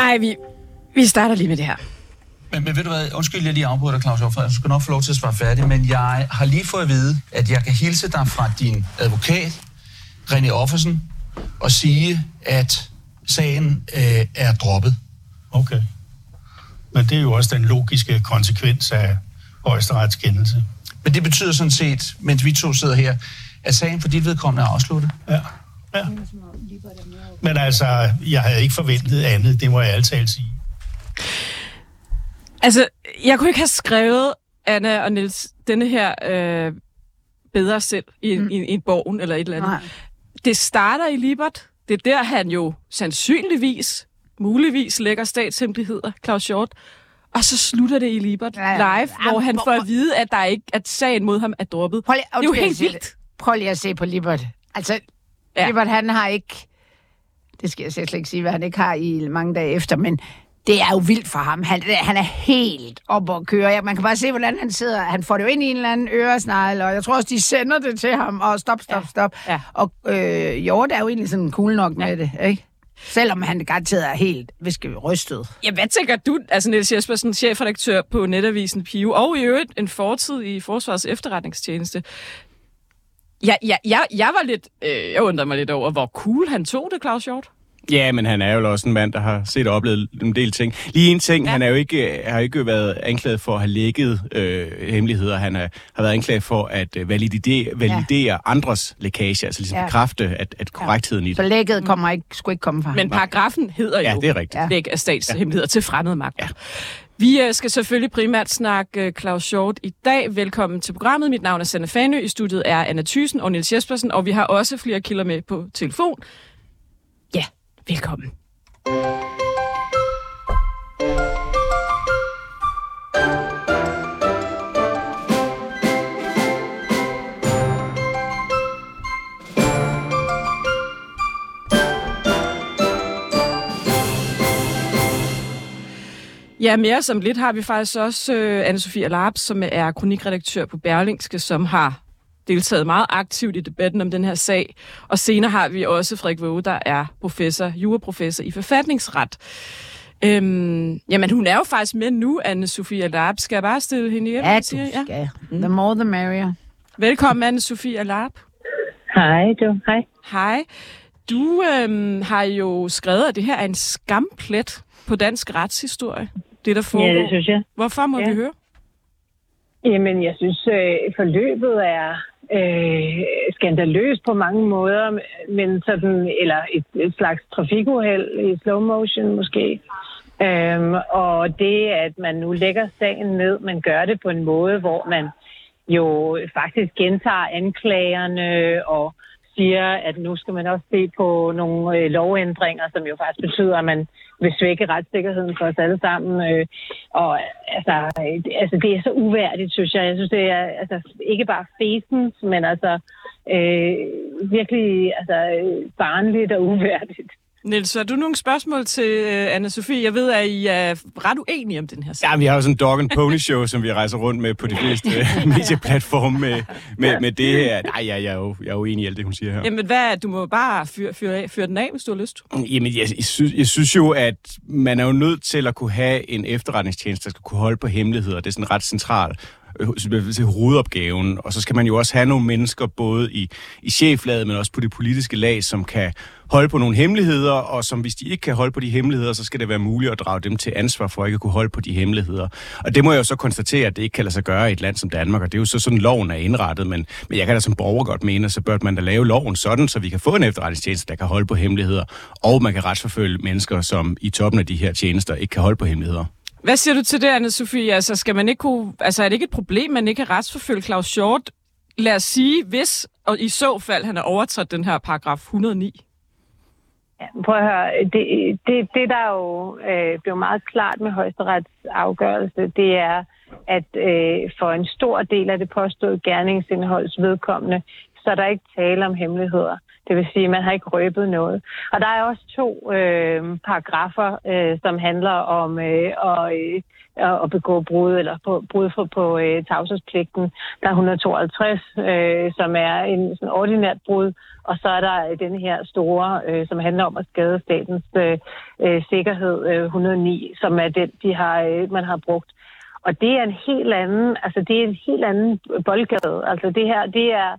Ej, vi, vi starter lige med det her. Men, men ved du hvad, undskyld, jeg lige afbryder dig, Claus Hjortfred. Du skal nok få lov til at svare færdig, men jeg har lige fået at vide, at jeg kan hilse dig fra din advokat, René Offersen, og sige, at sagen øh, er droppet. Okay. Men det er jo også den logiske konsekvens af højesterets kendelse. Men det betyder sådan set, mens vi to sidder her, at sagen for dit vedkommende er afsluttet. Ja. ja. Men altså, jeg havde ikke forventet andet, det må jeg altid sige. Altså, jeg kunne ikke have skrevet, Anna og Niels, denne her øh, bedre selv i, mm. i, i en bogen eller et eller andet. Nej. Det starter i Libert. Det er der, han jo sandsynligvis, muligvis lægger statshemmeligheder, Claus Hjort. Og så slutter det i Libert ja, ja. live, ja, hvor han får at vide, at, der ikke, at sagen mod ham er droppet. Prøv lige, det er jo helt vildt. Prøv lige at se på Libert. Altså, ja. Libert, han har ikke... Det skal jeg slet ikke sige, hvad han ikke har i mange dage efter, men det er jo vildt for ham. Han, han er helt op at køre. Ja, man kan bare se, hvordan han sidder. Han får det jo ind i en eller anden øresnegl, og jeg tror også, de sender det til ham, og stop, stop, stop. Ja. Ja. Og øh, Hjort er jo egentlig sådan cool nok med ja. det, ikke? Selvom han garanteret er helt viske rystet. Ja, hvad tænker du, altså Niels Jespersen, chefredaktør på Netavisen Pio, og i øvrigt en fortid i Forsvarets efterretningstjeneste. Ja, ja, jeg, jeg var lidt, øh, jeg undrer mig lidt over, hvor cool han tog det, Claus Hjort. Ja, men han er jo også en mand, der har set og oplevet en del ting. Lige en ting, ja. han er jo ikke, har ikke været anklaget for at have lækket øh, hemmeligheder. Han er, har været anklaget for at øh, validere, validere ja. andres lækage, altså ligesom ja. bekræfte at, at korrektheden ja. i det. Så lækket kommer ikke, skulle ikke komme fra Men paragrafen hedder ja, jo det er rigtigt. læk af statshemmeligheder ja. til fremmede magter. Ja. Vi øh, skal selvfølgelig primært snakke øh, Claus Short i dag. Velkommen til programmet. Mit navn er Sanne Fanø. I studiet er Anna Thysen og Niels Jespersen, og vi har også flere kilder med på telefon. Ja, Velkommen. Ja, mere som lidt har vi faktisk også uh, Anne-Sophie Larp, som er kronikredaktør på Berlingske, som har deltaget meget aktivt i debatten om den her sag. Og senere har vi også Frederik Våge, der er professor, juraprofessor i forfatningsret. Øhm, jamen, hun er jo faktisk med nu, Anne-Sophia Larp. Skal jeg bare stille hende hjem? Ja, du siger? skal. Ja. The more the merrier. Velkommen, Anne-Sophia Larp. Hej, du. Hej. Hej. Du øhm, har jo skrevet, at det her er en skamplet på dansk retshistorie. Det, der foregår. Ja, det synes jeg. Hvorfor må ja. vi høre? Jamen, jeg synes, øh, forløbet er øh, skandaløst på mange måder, men sådan, eller et, et slags trafikuheld i slow motion måske. Øhm, og det, at man nu lægger sagen ned, men gør det på en måde, hvor man jo faktisk gentager anklagerne og siger, at nu skal man også se på nogle øh, lovændringer, som jo faktisk betyder, at man vil svække retssikkerheden for os alle sammen. Øh, og altså, øh, altså, det er så uværdigt, synes jeg. Jeg synes, det er altså, ikke bare fæsens, men altså øh, virkelig altså, øh, barnligt og uværdigt. Niels, har du nogle spørgsmål til uh, anna Sofie? Jeg ved, at I er ret uenige om den her sag. Ja, vi har jo sådan en dog and pony show, som vi rejser rundt med på de fleste øh, medieplatforme med, med, med det her. Nej, ja, jeg er jo jeg er uenig i alt det, hun siger her. Jamen, hvad, du må bare fyre, fyre, fyre den af, hvis du har lyst. Jamen, jeg, jeg, synes, jeg synes jo, at man er jo nødt til at kunne have en efterretningstjeneste, der skal kunne holde på hemmeligheder. Det er sådan ret centralt til hovedopgaven, og så skal man jo også have nogle mennesker, både i, i cheflaget, men også på det politiske lag, som kan holde på nogle hemmeligheder, og som hvis de ikke kan holde på de hemmeligheder, så skal det være muligt at drage dem til ansvar for at ikke at kunne holde på de hemmeligheder. Og det må jeg jo så konstatere, at det ikke kan lade sig gøre i et land som Danmark, og det er jo så sådan, loven er indrettet, men, men jeg kan da som borger godt mene, så bør man da lave loven sådan, så vi kan få en efterretningstjeneste, der kan holde på hemmeligheder, og man kan retsforfølge mennesker, som i toppen af de her tjenester ikke kan holde på hemmeligheder. Hvad siger du til det, anne Sofie? Altså, skal man ikke kunne, altså, er det ikke et problem, man ikke kan retsforfølge Claus Short? Lad os sige, hvis, og i så fald, han har overtrådt den her paragraf 109. Ja, prøv at høre. Det, det, det der jo øh, blev meget klart med højesterets afgørelse, det er, at øh, for en stor del af det påståede gerningsindholds vedkommende, så så er der ikke tale om hemmeligheder. Det vil sige, at man har ikke røbet noget. Og der er også to øh, paragrafer, øh, som handler om øh, at, øh, at begå brud eller på, brud for, på øh, tavshedspligten. Der er 152, øh, som er en sådan ordinært brud, og så er der øh, den her store, øh, som handler om at skade statens øh, øh, sikkerhed, øh, 109, som er den, de har, øh, man har brugt. Og det er en helt anden, altså det er en helt anden boldgade. Altså det her, det er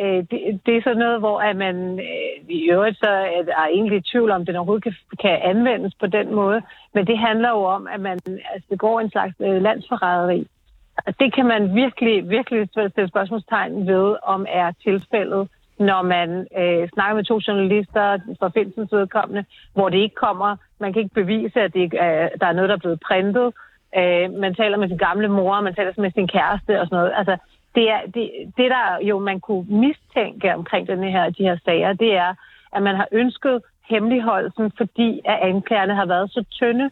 Øh, det, det er sådan noget, hvor at man øh, i øvrigt så er, er egentlig i tvivl om, den overhovedet kan, kan anvendes på den måde. Men det handler jo om, at man altså, begår en slags øh, landsforræderi. Og det kan man virkelig, virkelig stille spørgsmålstegn ved, om er tilfældet, når man øh, snakker med to journalister fra Finsens vedkommende, hvor det ikke kommer, man kan ikke bevise, at det, øh, der er noget, der er blevet printet. Øh, man taler med sin gamle mor, man taler med sin kæreste og sådan noget. Altså, det, er, det, det der jo man kunne mistænke omkring denne her, de her sager, det er, at man har ønsket hemmeligholdelsen, fordi at anklagerne har været så tynde.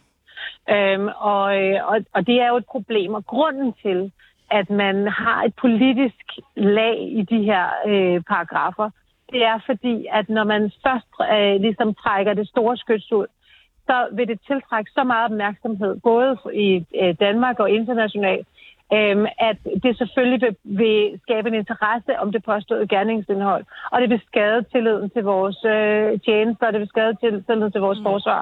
Øhm, og, øh, og, og det er jo et problem. Og grunden til, at man har et politisk lag i de her øh, paragrafer, det er fordi, at når man først øh, ligesom trækker det store skyts ud, så vil det tiltrække så meget opmærksomhed, både i øh, Danmark og internationalt, øhm, at det selvfølgelig vil, vil skabe en interesse om det påståede gerningsindhold, og det vil skade tilliden til vores øh, tjenester, og det vil skade tilliden til vores mm. forsvar.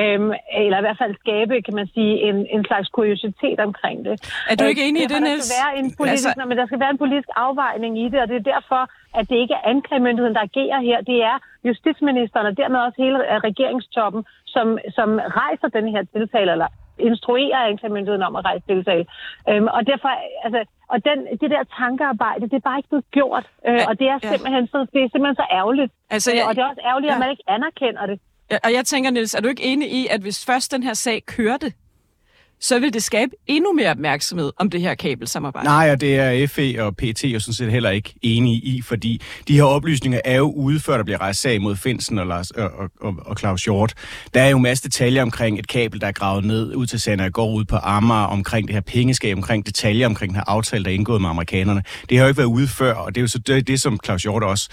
Øhm, eller i hvert fald skabe, kan man sige, en, en slags kuriositet omkring det. Er du ikke enig i det, Niels? Skal, være en politisk, altså... men der skal være en politisk afvejning i det, og det er derfor, at det ikke er anklagemyndigheden, der agerer her. Det er justitsministeren og dermed også hele øh, regeringstoppen, som, som rejser den her tiltale, eller instruerer anklagemyndigheden om at rejse tiltale. Øhm, og derfor, altså, og den, det der tankearbejde, det er bare ikke blevet gjort. Øh, og det er simpelthen så, det er simpelthen så ærgerligt. Altså, jeg, øh, og det er også ærgerligt, ja. at man ikke anerkender det. Og jeg tænker, Niels, er du ikke enig i, at hvis først den her sag kørte, så vil det skabe endnu mere opmærksomhed om det her kabelsamarbejde. Nej, og det er FE og PT jo sådan set heller ikke enige i, fordi de her oplysninger er jo ude, før der bliver rejst sag mod Finsen og, Lars, og, og, og Claus Hjort. Der er jo masse detaljer omkring et kabel, der er gravet ned ud til Sander går ud på Amager, omkring det her pengeskab, omkring detaljer omkring den her aftale, der er indgået med amerikanerne. Det har jo ikke været ude før, og det er jo så det, det som Claus Hjort også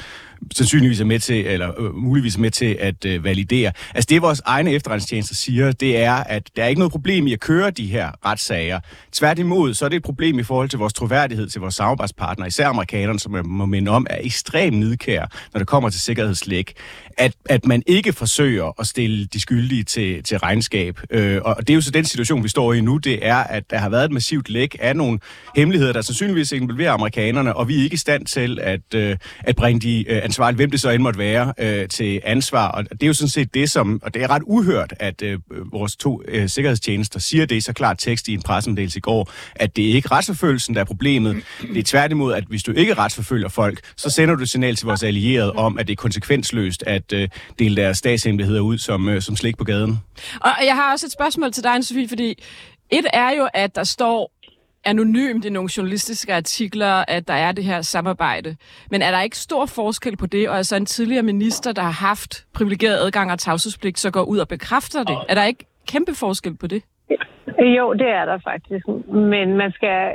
sandsynligvis er med til, eller øh, muligvis er med til at øh, validere. Altså det, vores egne efterretningstjenester siger, det er, at der er ikke noget problem i at køre de her retssager. Tværtimod, så er det et problem i forhold til vores troværdighed til vores samarbejdspartnere, især amerikanerne, som jeg må minde om, er ekstremt nidkære, når det kommer til sikkerhedslæg. At, at man ikke forsøger at stille de skyldige til, til regnskab. Øh, og det er jo så den situation, vi står i nu, det er, at der har været et massivt læk af nogle hemmeligheder, der sandsynligvis involverer amerikanerne, og vi er ikke i stand til at, øh, at bringe de øh, ansvarlige, hvem det så end måtte være, øh, til ansvar. Og det er jo sådan set det, som, og det er ret uhørt, at øh, vores to øh, sikkerhedstjenester siger det så klart tekst i en pressemeddelelse i går, at det er ikke retsforfølgelsen, der er problemet. Det er tværtimod, at hvis du ikke retsforfølger folk, så sender du et signal til vores allierede om, at det er konsekvensløst at øh, dele deres statshemmeligheder ud som, øh, som slik på gaden. Og jeg har også et spørgsmål til dig, Sofie, fordi et er jo, at der står anonymt i nogle journalistiske artikler, at der er det her samarbejde. Men er der ikke stor forskel på det, og altså en tidligere minister, der har haft privilegeret adgang og tavshedspligt, så går ud og bekræfter det? Er der ikke kæmpe forskel på det? Jo, det er der faktisk. Men man skal,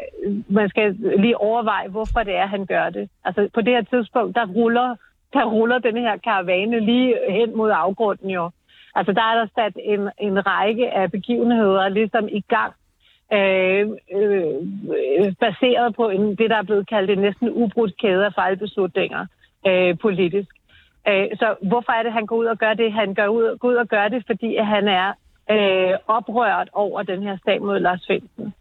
man skal lige overveje, hvorfor det er, han gør det. Altså på det her tidspunkt, der ruller, der ruller den her karavane lige hen mod afgrunden jo. Altså der er der sat en, en række af begivenheder ligesom i gang, øh, øh, baseret på en, det, der er blevet kaldt en næsten ubrudt kæde af fejlbeslutninger øh, politisk. Øh, så hvorfor er det, han går ud og gør det? Han går ud, går ud og gør det, fordi han er øh, oprørt over den her sag mod Lars Finsen.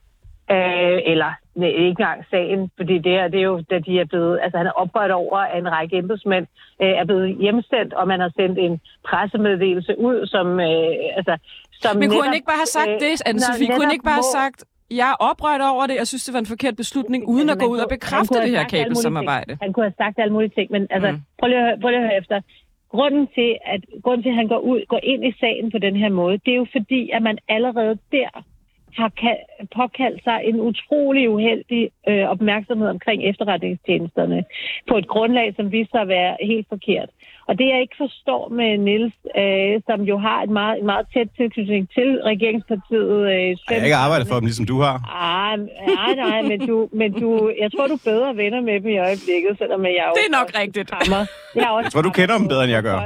Øh, eller nej, ikke engang sagen, fordi det er, det er jo, da de er blevet, altså han er oprørt over, at en række embedsmænd øh, er blevet hjemsendt, og man har sendt en pressemeddelelse ud, som, øh, altså, som Men kunne han ikke bare have sagt øh, det, Anne-Sophie? Kunne han ikke bare have sagt, jeg er oprørt over det, jeg synes, det var en forkert beslutning, uden at gå ud og bekræfte det her kabelsamarbejde. Han kunne have sagt alle mulige ting, men altså, mm. prøv, lige at, prøv lige at høre efter. Grunden til, at, grunden til, at han går, ud, går ind i sagen på den her måde, det er jo fordi, at man allerede der påkaldt sig en utrolig uheldig øh, opmærksomhed omkring efterretningstjenesterne på et grundlag, som viser sig at være helt forkert. Og det, jeg ikke forstår med Nils, øh, som jo har et meget, et meget tæt tilknytning til regeringspartiet... Øh, jeg har ikke arbejdet for dem, ligesom du har. Ah, nej, nej, men, du, men du, jeg tror, du er bedre venner med dem i øjeblikket, selvom jeg jo... Det er nok rigtigt. Krammer. Jeg, også jeg tror, du kender dem bedre, end jeg gør.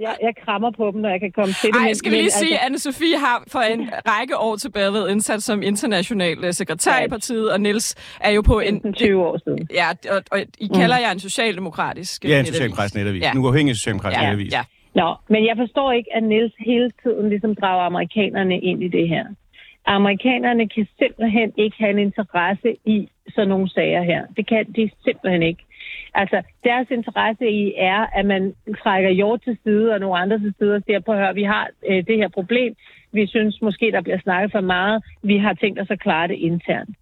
Jeg, jeg krammer på dem, når jeg kan komme til det. Ej, skal vi lige sige, at altså... Anne-Sophie har for en række år tilbage været indsat som international øh, sekretær i partiet, og Niels er jo på en... 20 år siden. Ja, og, og I kalder mm. jer en socialdemokratisk Ja, en socialdemokratisk netavis. Ja. En uafhængig socialdemokratisk ja. netavis. Ja. Nå, men jeg forstår ikke, at Niels hele tiden ligesom drager amerikanerne ind i det her. Amerikanerne kan simpelthen ikke have en interesse i sådan nogle sager her. Det kan de simpelthen ikke. Altså, deres interesse i er, at man trækker jord til side og nogle andre til side og siger, på at høre, vi har øh, det her problem. Vi synes måske, der bliver snakket for meget. Vi har tænkt os at klare det internt.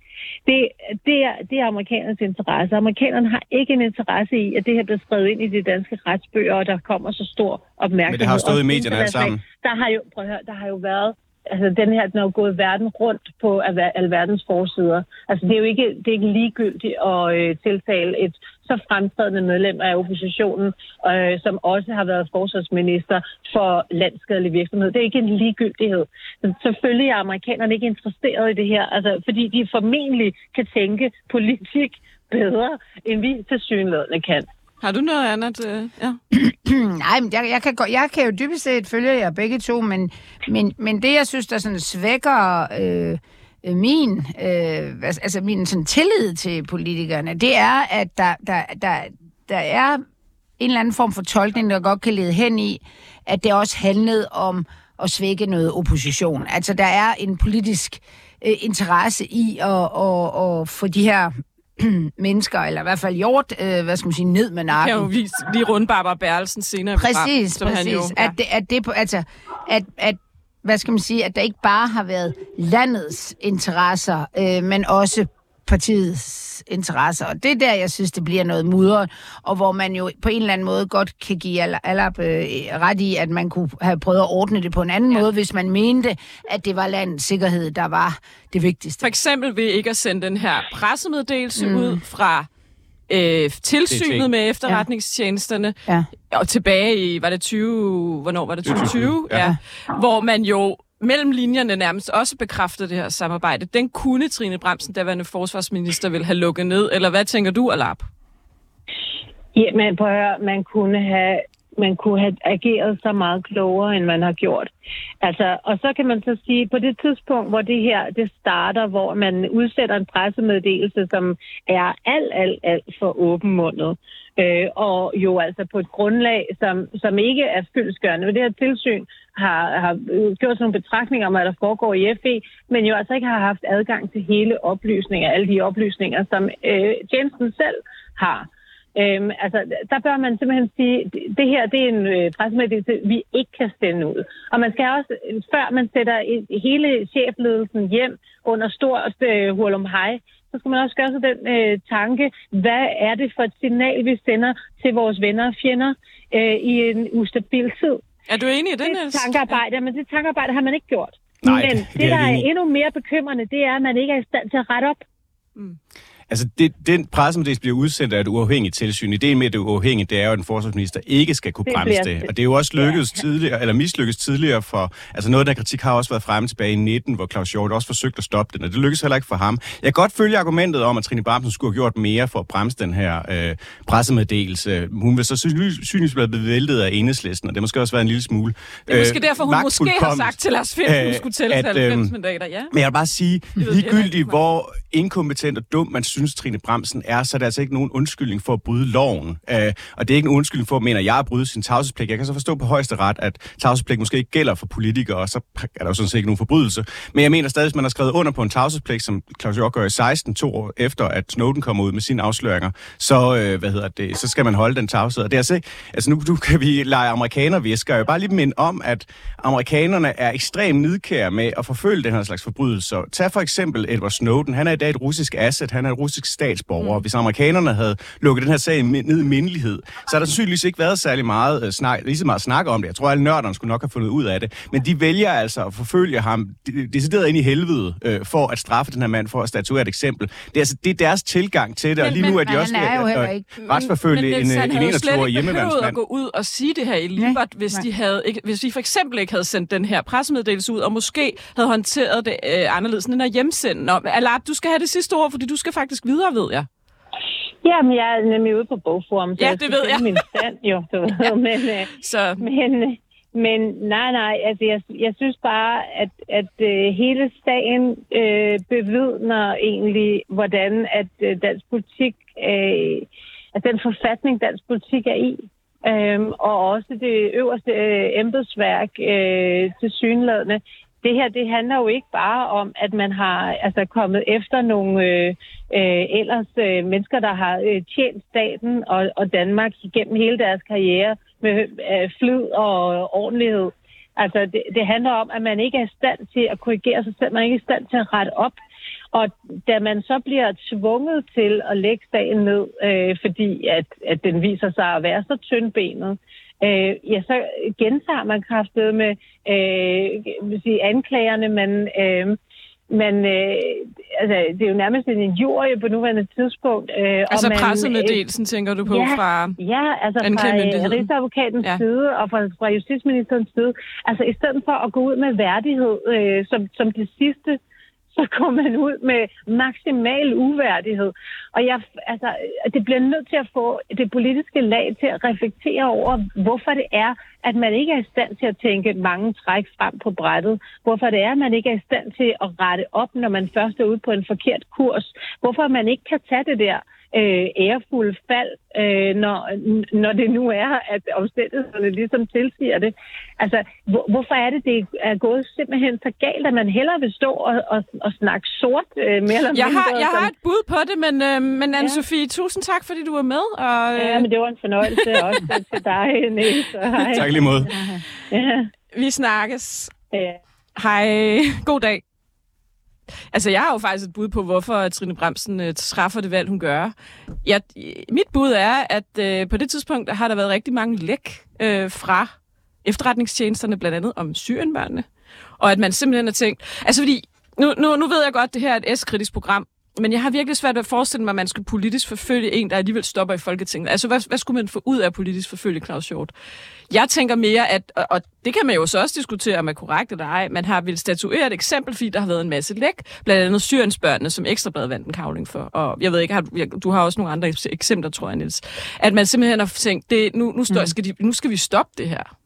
Det, det, er, det er amerikanernes interesse. Amerikanerne har ikke en interesse i, at det her bliver skrevet ind i de danske retsbøger, og der kommer så stor opmærksomhed. Men det har stået i medierne alle sammen. Der har jo, prøv at høre, der har jo været altså den her, den er jo gået verden rundt på alverdens forsider. Altså det er jo ikke, det er ikke ligegyldigt at øh, tiltale et så fremtrædende medlem af oppositionen, øh, som også har været forsvarsminister for landskadelig virksomhed. Det er ikke en ligegyldighed. Så selvfølgelig er amerikanerne ikke interesseret i det her, altså, fordi de formentlig kan tænke politik bedre, end vi til synlædende kan. Har du noget andet? Øh, ja. Nej, men jeg, jeg, kan, jeg kan jo dybest set følge jer begge to, men, men, men det, jeg synes, der sådan svækker øh, øh min, øh, altså min sådan tillid til politikerne, det er, at der, der, der, der er en eller anden form for tolkning, der godt kan lede hen i, at det også handlede om at svække noget opposition. Altså, der er en politisk øh, interesse i at, at, at få de her mennesker, eller i hvert fald hjort, øh, hvad skal man sige, ned med nakken. Kan jo vise lige rundt Barbara Berlsen senere. Præcis, program, præcis. Han jo, ja. at, det, at, det, altså, at, at, hvad skal man sige, at der ikke bare har været landets interesser, øh, men også partiets interesser. Og det er der, jeg synes, det bliver noget mudret, og hvor man jo på en eller anden måde godt kan give Alap øh, ret i, at man kunne have prøvet at ordne det på en anden ja. måde, hvis man mente, at det var landets sikkerhed, der var det vigtigste. For eksempel ved ikke at sende den her pressemeddelelse mm. ud fra øh, tilsynet med efterretningstjenesterne, ja. og tilbage i, var det 20, hvornår var det, 2020? Ja. ja. Hvor man jo mellem linjerne nærmest også bekræftet det her samarbejde. Den kunne Trine Bremsen, daværende forsvarsminister, vil have lukket ned. Eller hvad tænker du, Alap? Jamen, prøv at høre, man kunne have man kunne have ageret så meget klogere, end man har gjort. Altså, og så kan man så sige, på det tidspunkt, hvor det her det starter, hvor man udsætter en pressemeddelelse, som er alt, alt, alt for åbenmundet, øh, og jo altså på et grundlag, som, som ikke er fyldesgørende. Det her tilsyn har, har øh, gjort sådan nogle betragtninger om, hvad der foregår i FE, men jo altså ikke har haft adgang til hele oplysninger, alle de oplysninger, som øh, tjenesten selv har. Øhm, altså, der bør man simpelthen sige, det her det er en øh, pressemeddelelse, vi ikke kan sende ud. Og man skal også, før man sætter hele chefledelsen hjem under stort øh, hurlum hej, så skal man også gøre sig den øh, tanke, hvad er det for et signal, vi sender til vores venner og fjender øh, i en ustabil tid. Er du enig i det, Det tankearbejde, men det tankearbejde har man ikke gjort. Nej, men det, det, det der er endnu mere bekymrende, det er, at man ikke er i stand til at rette op. Mm. Altså, det, den pressemeddelelse bliver udsendt af et uafhængigt tilsyn. Ideen med, at det er uafhængigt, det er jo, at en forsvarsminister ikke skal kunne bremse det. det. Og det er jo også lykkedes ja. tidligere, eller mislykkedes tidligere for... Altså, noget af den kritik har også været fremme tilbage i 19, hvor Claus Hjort også forsøgte at stoppe den, og det lykkedes heller ikke for ham. Jeg kan godt følge argumentet om, at Trine Bramsen skulle have gjort mere for at bremse den her øh, pressemeddelelse. Hun vil så synes blive bevæltet af enhedslisten, og det måske også været en lille smule... Det er måske øh, derfor, hun måske har sagt til Lars Finn, at hun skulle tælle 90 mandater, ja. Men jeg vil bare sige, ligegyldigt hvor inkompetent og dum man synes, Trine Bremsen er, så er det altså ikke nogen undskyldning for at bryde loven. Øh, og det er ikke en undskyldning for, mener jeg at bryde sin tavshedspligt. Jeg kan så forstå på højeste ret, at tavshedspligt måske ikke gælder for politikere, og så er der jo sådan set ikke nogen forbrydelse. Men jeg mener stadig, at man har skrevet under på en tavshedspligt, som Claus Jørg gør i 16, to år efter, at Snowden kommer ud med sine afsløringer, så, øh, hvad hedder det, så skal man holde den tavshed. Og det er altså ikke, altså nu, nu kan vi lege amerikanervisker. Jeg vil bare lige minde om, at amerikanerne er ekstremt nidkære med at forfølge den her slags forbrydelser. Tag for eksempel Edward Snowden. Han er i endda et russisk asset. Han er en russisk statsborger. Mm. Hvis amerikanerne havde lukket den her sag ned i mindelighed, så har der sandsynligvis ikke været særlig meget, uh, snak, lige så meget snak om det. Jeg tror, alle nørderne skulle nok have fundet ud af det. Men de vælger altså at forfølge ham decideret ind i helvede uh, for at straffe den her mand for at statuere et eksempel. Det er, altså, det er deres tilgang til det, men, og lige men, nu er de også ved at retsforfølge en, en 21-årig hjemmeværnsmand. at gå ud og sige det her i Libert, hvis, de havde, ikke, hvis vi for eksempel ikke havde sendt den her pressemeddelelse ud, og måske havde håndteret det øh, anderledes end at hjemsende. Nå, Alart, du skal have det sidste ord, fordi du skal faktisk videre, ved jeg. Jamen, jeg er nemlig ude på bogforum, så ja, det ved jeg. min stand, jo, du ved. ja. men, øh, så. men, men nej, nej, altså jeg, jeg synes bare, at, at øh, hele sagen øh, bevidner egentlig, hvordan at øh, dansk politik, øh, at den forfatning, dansk politik er i, øhm, og også det øverste øh, embedsværk øh, til synlædende. Det her, det handler jo ikke bare om, at man har altså kommet efter nogle øh, øh, ellers øh, mennesker, der har øh, tjent staten og, og Danmark igennem hele deres karriere med øh, flid og ordentlighed. Altså, det, det handler om, at man ikke er i stand til at korrigere sig selv, man er ikke i stand til at rette op. Og da man så bliver tvunget til at lægge sagen ned, øh, fordi at, at den viser sig at være så tyndbenet, øh, ja, så gentager man kraftet med øh, vil sige, anklagerne, men, øh, men øh, altså, det er jo nærmest en injurie på nuværende tidspunkt. Øh, altså man, pressemeddelelsen, øh, tænker du på, ja, fra Ja, altså fra Rigsadvokatens ja. side og fra, fra Justitsministerens side. Altså i stedet for at gå ud med værdighed øh, som, som det sidste øh, så går man ud med maksimal uværdighed. Og jeg, altså, det bliver nødt til at få det politiske lag til at reflektere over, hvorfor det er, at man ikke er i stand til at tænke mange træk frem på brættet. Hvorfor det er, at man ikke er i stand til at rette op, når man først er ude på en forkert kurs. Hvorfor man ikke kan tage det der øh, ærefulde fald, øh, når, når det nu er, at omstændighederne ligesom tilsiger det. Altså, hvor, hvorfor er det, det er gået simpelthen så galt, at man hellere vil stå og, og, og snakke sort øh, mere eller jeg mindre? Har, jeg som... har et bud på det, men, øh, men Anne-Sophie, ja. tusind tak, fordi du var med. Og, øh... Ja, men det var en fornøjelse også til dig, Niels. Tak lige måde. Ja. Vi snakkes. Ja. Hej. God dag. Altså, jeg har jo faktisk et bud på, hvorfor Trine Bremsen øh, træffer det valg, hun gør. Jeg, mit bud er, at øh, på det tidspunkt har der været rigtig mange læk øh, fra efterretningstjenesterne, blandt andet om syrenbørnene. Og at man simpelthen har tænkt... Altså, fordi nu, nu, nu ved jeg godt, at det her er et S-kritisk program, men jeg har virkelig svært ved at forestille mig, at man skulle politisk forfølge en, der alligevel stopper i Folketinget. Altså, hvad, hvad skulle man få ud af politisk forfølge Claus Hjort? Jeg tænker mere, at, og det kan man jo så også diskutere, om er korrekt eller ej, man har vil statuere et eksempel, fordi der har været en masse læk, blandt andet Syriensbørnene, som Ekstrabladet vandt en kavling for. Og jeg ved ikke, har, du har også nogle andre eksempler, tror jeg, Niels. At man simpelthen har tænkt, det, nu, nu, står, mm. skal de, nu skal vi stoppe det her.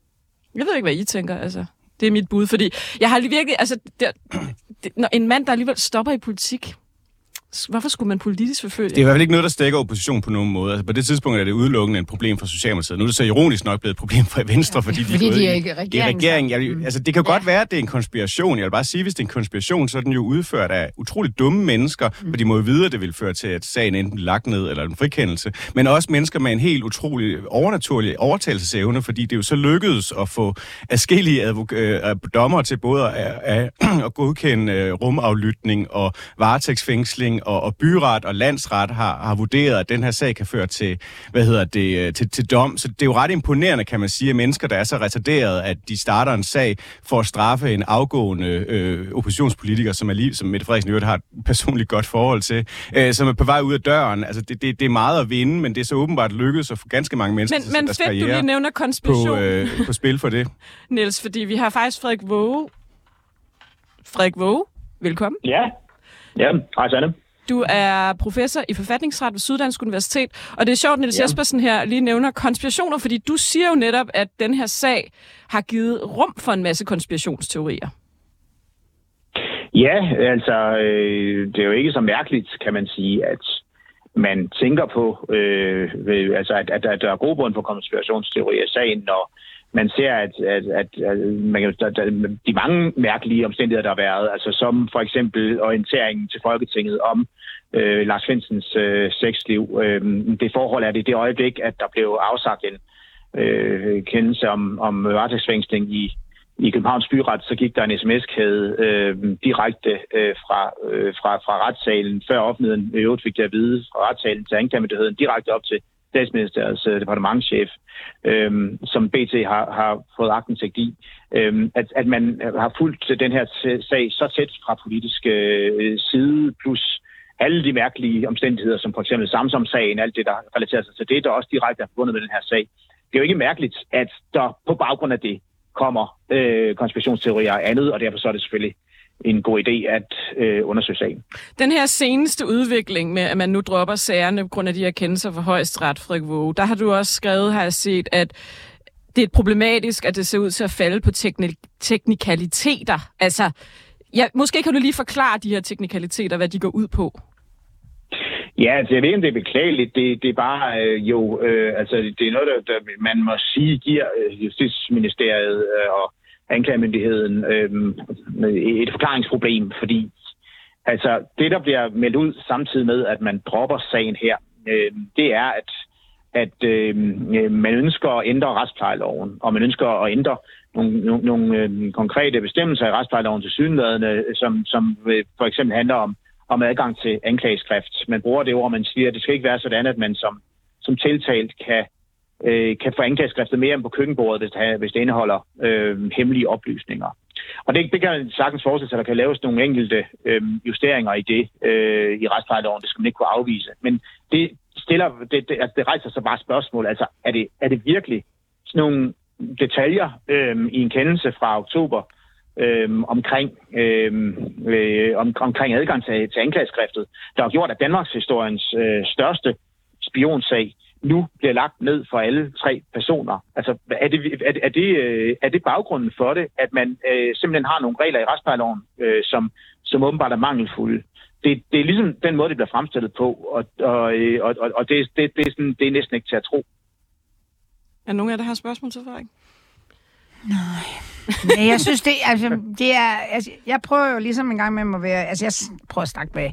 Jeg ved ikke, hvad I tænker, altså. Det er mit bud, fordi jeg har virkelig, altså, der, det, når en mand, der alligevel stopper i politik, Hvorfor skulle man politisk forfølge? Det er i hvert fald ikke noget, der stikker opposition på nogen måde. Altså, på det tidspunkt er det udelukkende et problem for Socialdemokratiet. Nu er det så ironisk nok blevet et problem for Venstre, fordi, ja, fordi de, er ikke i regering. Jeg, mm. altså, det kan ja. godt være, at det er en konspiration. Jeg vil bare sige, hvis det er en konspiration, så er den jo udført af utroligt dumme mennesker, mm. for de må jo vide, at det vil føre til, at sagen enten bliver lagt ned eller en frikendelse. Men også mennesker med en helt utrolig overnaturlig overtagelsesevne, fordi det jo så lykkedes at få afskillige øh, dommer til både at, at, at godkende øh, rumaflytning og varetægtsfængsling og, og byret og landsret har, har vurderet, at den her sag kan føre til, hvad hedder det, øh, til, til dom. Så det er jo ret imponerende, kan man sige, at mennesker, der er så retarderede, at de starter en sag for at straffe en afgående øh, oppositionspolitiker, som, er lige, som Mette Frederiksen har et personligt godt forhold til, øh, som er på vej ud af døren. Altså, det, det, det er meget at vinde, men det er så åbenbart lykkedes at få ganske mange mennesker men, til men deres fedt, du lige nævner konspiration. På, øh, på spil for det. Niels, fordi vi har faktisk Frederik Våge. Frederik Våge, velkommen. Ja, ja. hej Sanne. Du er professor i forfatningsret ved Syddansk Universitet, og det er sjovt, Niels ja. Jespersen her lige nævner konspirationer, fordi du siger jo netop, at den her sag har givet rum for en masse konspirationsteorier. Ja, altså, øh, det er jo ikke så mærkeligt, kan man sige, at man tænker på, øh, altså, at, at, at der er god grund for konspirationsteorier i sagen, når man ser, at, at, at, at man kan, der, der, de mange mærkelige omstændigheder, der har været, altså som for eksempel orienteringen til Folketinget om øh, Lars Finsens øh, sexliv. Øh, det forhold er det i det øjeblik, at der blev afsagt en øh, kendelse om, om varetægtsfængsling i, i Københavns Byret, så gik der en sms-kæde øh, direkte øh, fra, øh, fra, fra retssalen, før offentligheden i øvrigt fik det at vide, fra retssalen til anklagemyndigheden, direkte op til statsministeriets øh, departementschef, øh, som BT har, har fået agtensigt i, øh, at, at man har fulgt den her sag så tæt fra politisk øh, side, plus alle de mærkelige omstændigheder, som for eksempel Samsom-sagen, alt det, der relaterer sig til det, der også direkte er forbundet med den her sag. Det er jo ikke mærkeligt, at der på baggrund af det kommer øh, konspirationsteorier og andet, og derfor så er det selvfølgelig en god idé at øh, undersøge sagen. Den her seneste udvikling med, at man nu dropper sagerne på grund af de her kendelser for højesteret, Frederik Våge, der har du også skrevet, har jeg set, at det er problematisk, at det ser ud til at falde på teknik- teknikaliteter. Altså, ja, måske kan du lige forklare de her teknikaliteter, hvad de går ud på. Ja, altså, jeg ved ikke, om det er beklageligt. Det, det er bare øh, jo, øh, altså det er noget, der, der man må sige giver øh, Justitsministeriet øh, og anklagemyndigheden øh, et forklaringsproblem, fordi altså det, der bliver meldt ud samtidig med, at man dropper sagen her, øh, det er, at at øh, øh man ønsker at ændre retsplejeloven, og man ønsker at ændre nogle, nogle, nogle øh, konkrete bestemmelser i retsplejeloven til synlædende, som, som øh, for eksempel handler om om adgang til anklageskrift. Man bruger det ord, man siger, at det skal ikke være sådan, at man som, som tiltalt kan, øh, kan få anklageskriftet mere end på køkkenbordet, hvis det, hvis det indeholder øh, hemmelige oplysninger. Og det, det kan sagtens forestille sig, at der kan laves nogle enkelte øh, justeringer i det øh, i retsplejeloven. Det skal man ikke kunne afvise. Men det stiller, det, det, altså, det rejser sig bare spørgsmål. Altså, er det, er det virkelig sådan nogle detaljer øh, i en kendelse fra oktober øh, omkring, øh, øh, om, omkring adgang til, til anklageskriftet, der har gjort, at Danmarks historiens øh, største spionsag nu bliver lagt ned for alle tre personer. Altså, er det, er det, er det, øh, er det baggrunden for det, at man øh, simpelthen har nogle regler i retsplejeloven, øh, som, som åbenbart er mangelfulde? Det, det er ligesom den måde, det bliver fremstillet på, og, og, øh, og, og det, det, det, er sådan, det er næsten ikke til at tro. Er nogen af jer, der har spørgsmål til Frederik? Nej. Nej, jeg synes, det, altså, det er... Altså, jeg prøver jo ligesom en gang med at være... Altså, jeg prøver at snakke med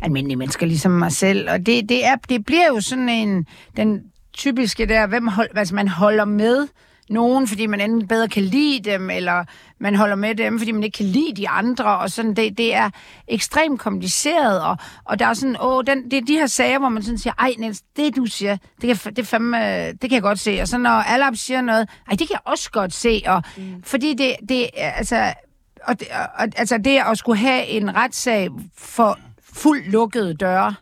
almindelige mennesker, ligesom mig selv. Og det, det, er, det bliver jo sådan en... Den typiske der, hvem hold, altså, man holder med nogen, fordi man enten bedre kan lide dem, eller man holder med dem, fordi man ikke kan lide de andre, og sådan, det, det er ekstremt kompliceret, og, og der er sådan, åh, den, det er de her sager, hvor man sådan siger, ej, Niels, det du siger, det kan, det, fandme, det kan jeg godt se, og så når alle siger noget, ej, det kan jeg også godt se, og mm. fordi det, det, altså, og, det, og, altså det at skulle have en retssag for fuldt lukkede døre,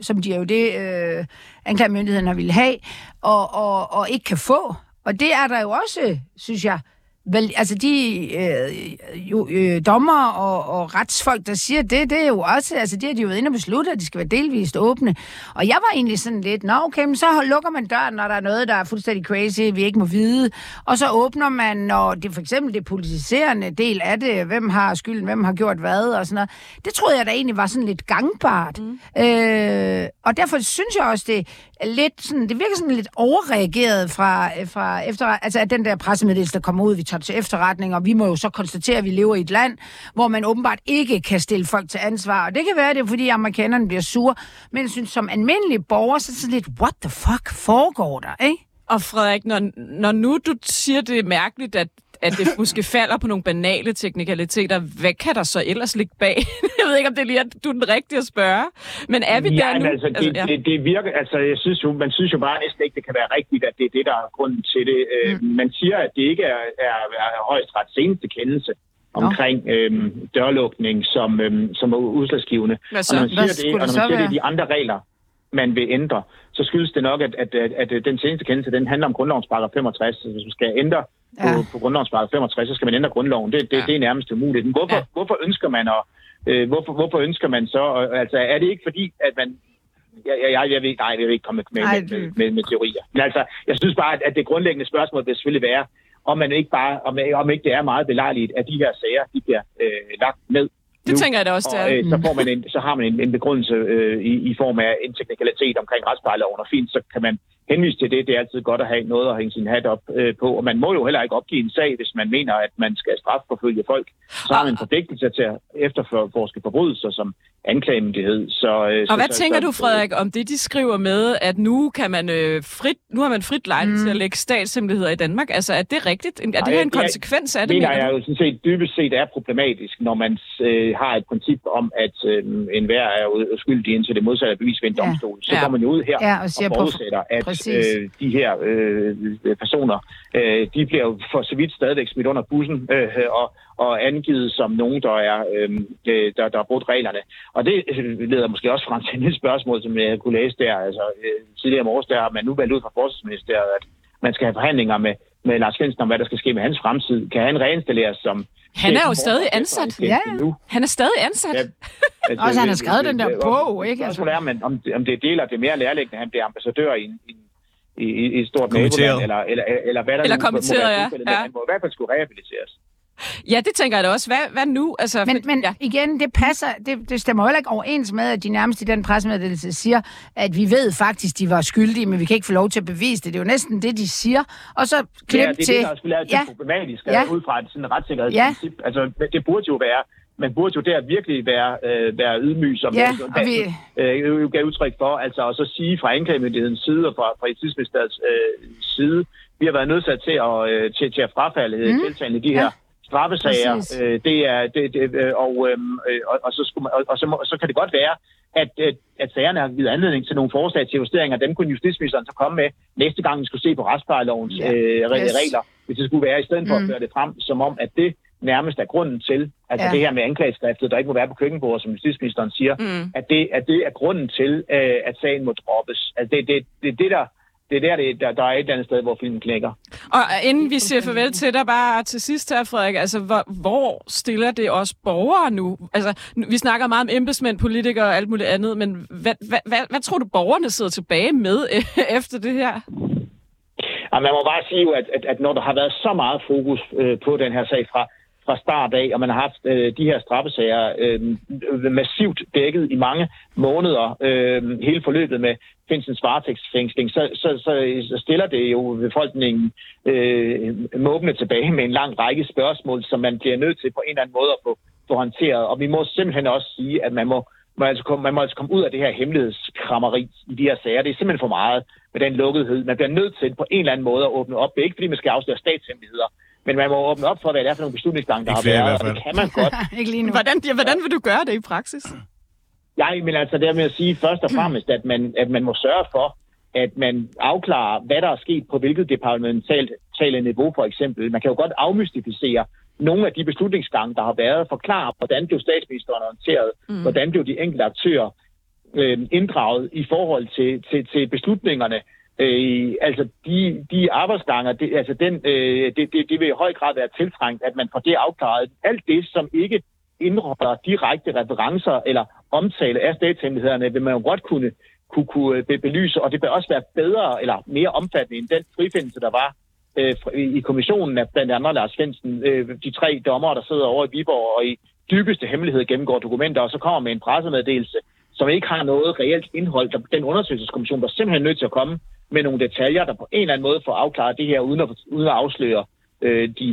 som de er jo det, øh, anklagemyndigheden har ville have, og, og, og ikke kan få, og det er der jo også, synes jeg, vel, altså de øh, jo, øh, dommer og, og retsfolk, der siger det, det er jo også, altså de har de jo inde og beslutte, at de skal være delvist åbne. Og jeg var egentlig sådan lidt, nå okay, men så lukker man døren, når der er noget, der er fuldstændig crazy, vi ikke må vide. Og så åbner man, når det for eksempel det politiserende del af det, hvem har skylden, hvem har gjort hvad og sådan noget. Det troede jeg da egentlig var sådan lidt gangbart. Mm. Øh, og derfor synes jeg også, det lidt sådan, det virker sådan lidt overreageret fra, fra efter, altså at den der pressemeddelelse, der kommer ud, vi tager til efterretning, og vi må jo så konstatere, at vi lever i et land, hvor man åbenbart ikke kan stille folk til ansvar. Og det kan være, det er, fordi amerikanerne bliver sure, men jeg synes, som almindelig borger, så er det sådan lidt, what the fuck foregår der, ikke? Og Frederik, når, når nu du siger, det er mærkeligt, at at det måske falder på nogle banale teknikaliteter. Hvad kan der så ellers ligge bag? jeg ved ikke, om det er lige, at du er den rigtige at spørge. Men er vi ja, der nu? Altså, det, altså, ja. det, det virker, altså, jeg synes jo, man synes jo bare næsten ikke, det kan være rigtigt, at det er det, der er grunden til det. Øh, mm. Man siger, at det ikke er, er, er højst ret seneste kendelse omkring øhm, dørlukning som, øhm, som er udslagsgivende. Hvad så? Og når man siger, Hvad det, og når man siger, det er de andre regler, man vil ændre, så skyldes det nok, at, at, at, at den seneste kendelse, den handler om grundlovens paragraf 65. Så hvis man skal ændre ja. på, på grundlovens paragraf 65, så skal man ændre grundloven. Det, det, ja. det er nærmest umuligt. Men hvorfor, ja. hvorfor ønsker man at, øh, hvorfor, hvorfor ønsker man så, altså er det ikke fordi, at man jeg, jeg, jeg, jeg, ved, nej, jeg vil ikke komme med, med, med, med, med teorier. Men altså, jeg synes bare, at, at det grundlæggende spørgsmål vil selvfølgelig være, om man ikke bare, om, om ikke det er meget belejligt, at de her sager, de bliver øh, lagt ned det nu, tænker jeg da også. Og, øh, så, får man en, så har man en, en begrundelse øh, i, i form af en teknikalitet omkring retsplejeloven, og fint, så kan man henvise til det. Det er altid godt at have noget at hænge sin hat op øh, på, og man må jo heller ikke opgive en sag, hvis man mener, at man skal strafforfølge folk. Så har man en forpligtelse til at efterforske forbrydelser som anklagemyndighed. Så, øh, og så, hvad så, tænker så, du, Frederik, om det, de skriver med, at nu kan man øh, frit, nu har man frit lejlighed mm. til at lægge statshemmeligheder i Danmark? Altså, er det rigtigt? Er det her en konsekvens af det? Mener jeg jo sådan set dybest set er problematisk, når man øh, har et princip om, at øh, enhver er uskyldig indtil det modsatte bevis ved en domstol. Ja. Så ja. går man jo ud her ja, og, og forudsætter, at øh, de her øh, personer, øh, de bliver jo for så vidt stadigvæk smidt under bussen øh, og, og angivet som nogen, der er øh, øh der, der har brudt reglerne. Og det øh, leder måske også frem til et spørgsmål, som jeg kunne læse der. Altså, øh, tidligere morges, der har man nu valgt ud fra forsvarsministeriet, at man skal have forhandlinger med, med Lars Finsen om, hvad der skal ske med hans fremtid. Kan han reinstalleres som... Han er jo stadig ansat. Ja, han er stadig ansat. Ja, altså, Også han har skrevet den der bog, ikke? Altså. Er, man, om, om det deler det mere lærlæggende, han bliver ambassadør i en, i, i et stort naboland, eller, eller, eller hvad der eller nu må være ja. ja. Han må i hvert fald skulle rehabiliteres. Ja, det tænker jeg da også. Hvad, hvad nu? Altså, men men ja. igen, det passer, det, det stemmer heller ikke overens med, at de nærmest i den pressemeddelelse siger, at vi ved faktisk, de var skyldige, men vi kan ikke få lov til at bevise det. Det er jo næsten det, de siger. Og så klip ja, det er til... det, der skulle ja. problematisk ja. ud fra et sådan retssikkerhedsprincip. Ja. Altså, det burde jo være man burde jo der virkelig være, øh, være ydmyg, som ja, og vi... øh, gav udtryk for, altså og så sige fra anklagemyndighedens side og fra, fra Justitsministeriets øh, side, vi har været nødsat til at, øh, til, til at frafalde mm. tiltalen i de her ja straffesager. Øh, det er, det, det, øh, og, øhm, øh, og, og, så skulle man, og, og så, må, så kan det godt være, at, at, at sagerne har givet anledning til nogle forslag til justeringer. Dem kunne justitsministeren så komme med næste gang, vi skulle se på retsplejelovens ja. øh, yes. regler, hvis det skulle være, i stedet for mm. at føre det frem, som om, at det nærmest er grunden til, altså ja. det her med anklageskriftet, der ikke må være på køkkenbordet, som justitsministeren siger, mm. at, det, at det er grunden til, øh, at sagen må droppes. Altså det, det, det, det der det er der, det, der, der er et eller andet sted, hvor filmen knækker. Og inden vi siger farvel til dig, bare til sidst her, Frederik, altså hvor, hvor stiller det os borgere nu? Altså, vi snakker meget om embedsmænd, politikere og alt muligt andet, men hvad, hvad, hvad, hvad tror du, borgerne sidder tilbage med efter det her? Ja, man må bare sige, at, at, at når der har været så meget fokus øh, på den her sag fra, fra start af, og man har haft øh, de her straffesager øh, massivt dækket i mange måneder, øh, hele forløbet med Finsens varetægtsfængsling, så, så, så, så stiller det jo befolkningen øh, måbende tilbage med en lang række spørgsmål, som man bliver nødt til på en eller anden måde at få, få håndteret. Og vi må simpelthen også sige, at man må, må altså komme, man må altså komme ud af det her hemmelighedskrammeri i de her sager. Det er simpelthen for meget med den lukkethed. Man bliver nødt til på en eller anden måde at åbne op. Det er ikke, fordi man skal afsløre statshemmeligheder, men man må åbne op for, hvad det er for nogle beslutningsgange, der ikke har været, og det kan man godt. ikke lige nu. Hvordan, ja, hvordan vil du gøre det i praksis? Ja, men altså det med at sige først og fremmest, at man, at man må sørge for, at man afklarer, hvad der er sket på hvilket departementale niveau for eksempel. Man kan jo godt afmystificere nogle af de beslutningsgange, der har været, forklare, hvordan blev statsministeren orienteret, mm. hvordan blev de enkelte aktører øh, inddraget i forhold til, til, til beslutningerne. Øh, altså de, de arbejdsganger, det, altså den, øh, det, det, det vil i høj grad være tiltrængt, at man får det afklaret. Alt det, som ikke indeholder direkte referencer eller omtale af statshemmelighederne, vil man jo godt kunne, kunne, kunne øh, belyse, og det vil også være bedre eller mere omfattende end den frifindelse, der var øh, i kommissionen af blandt andet Lars Svendsen, øh, de tre dommer, der sidder over i Viborg og i dybeste hemmelighed gennemgår dokumenter, og så kommer med en pressemeddelelse, som ikke har noget reelt indhold. Den undersøgelseskommission var simpelthen nødt til at komme med nogle detaljer, der på en eller anden måde får afklaret det her, uden at, uden at afsløre øh, de,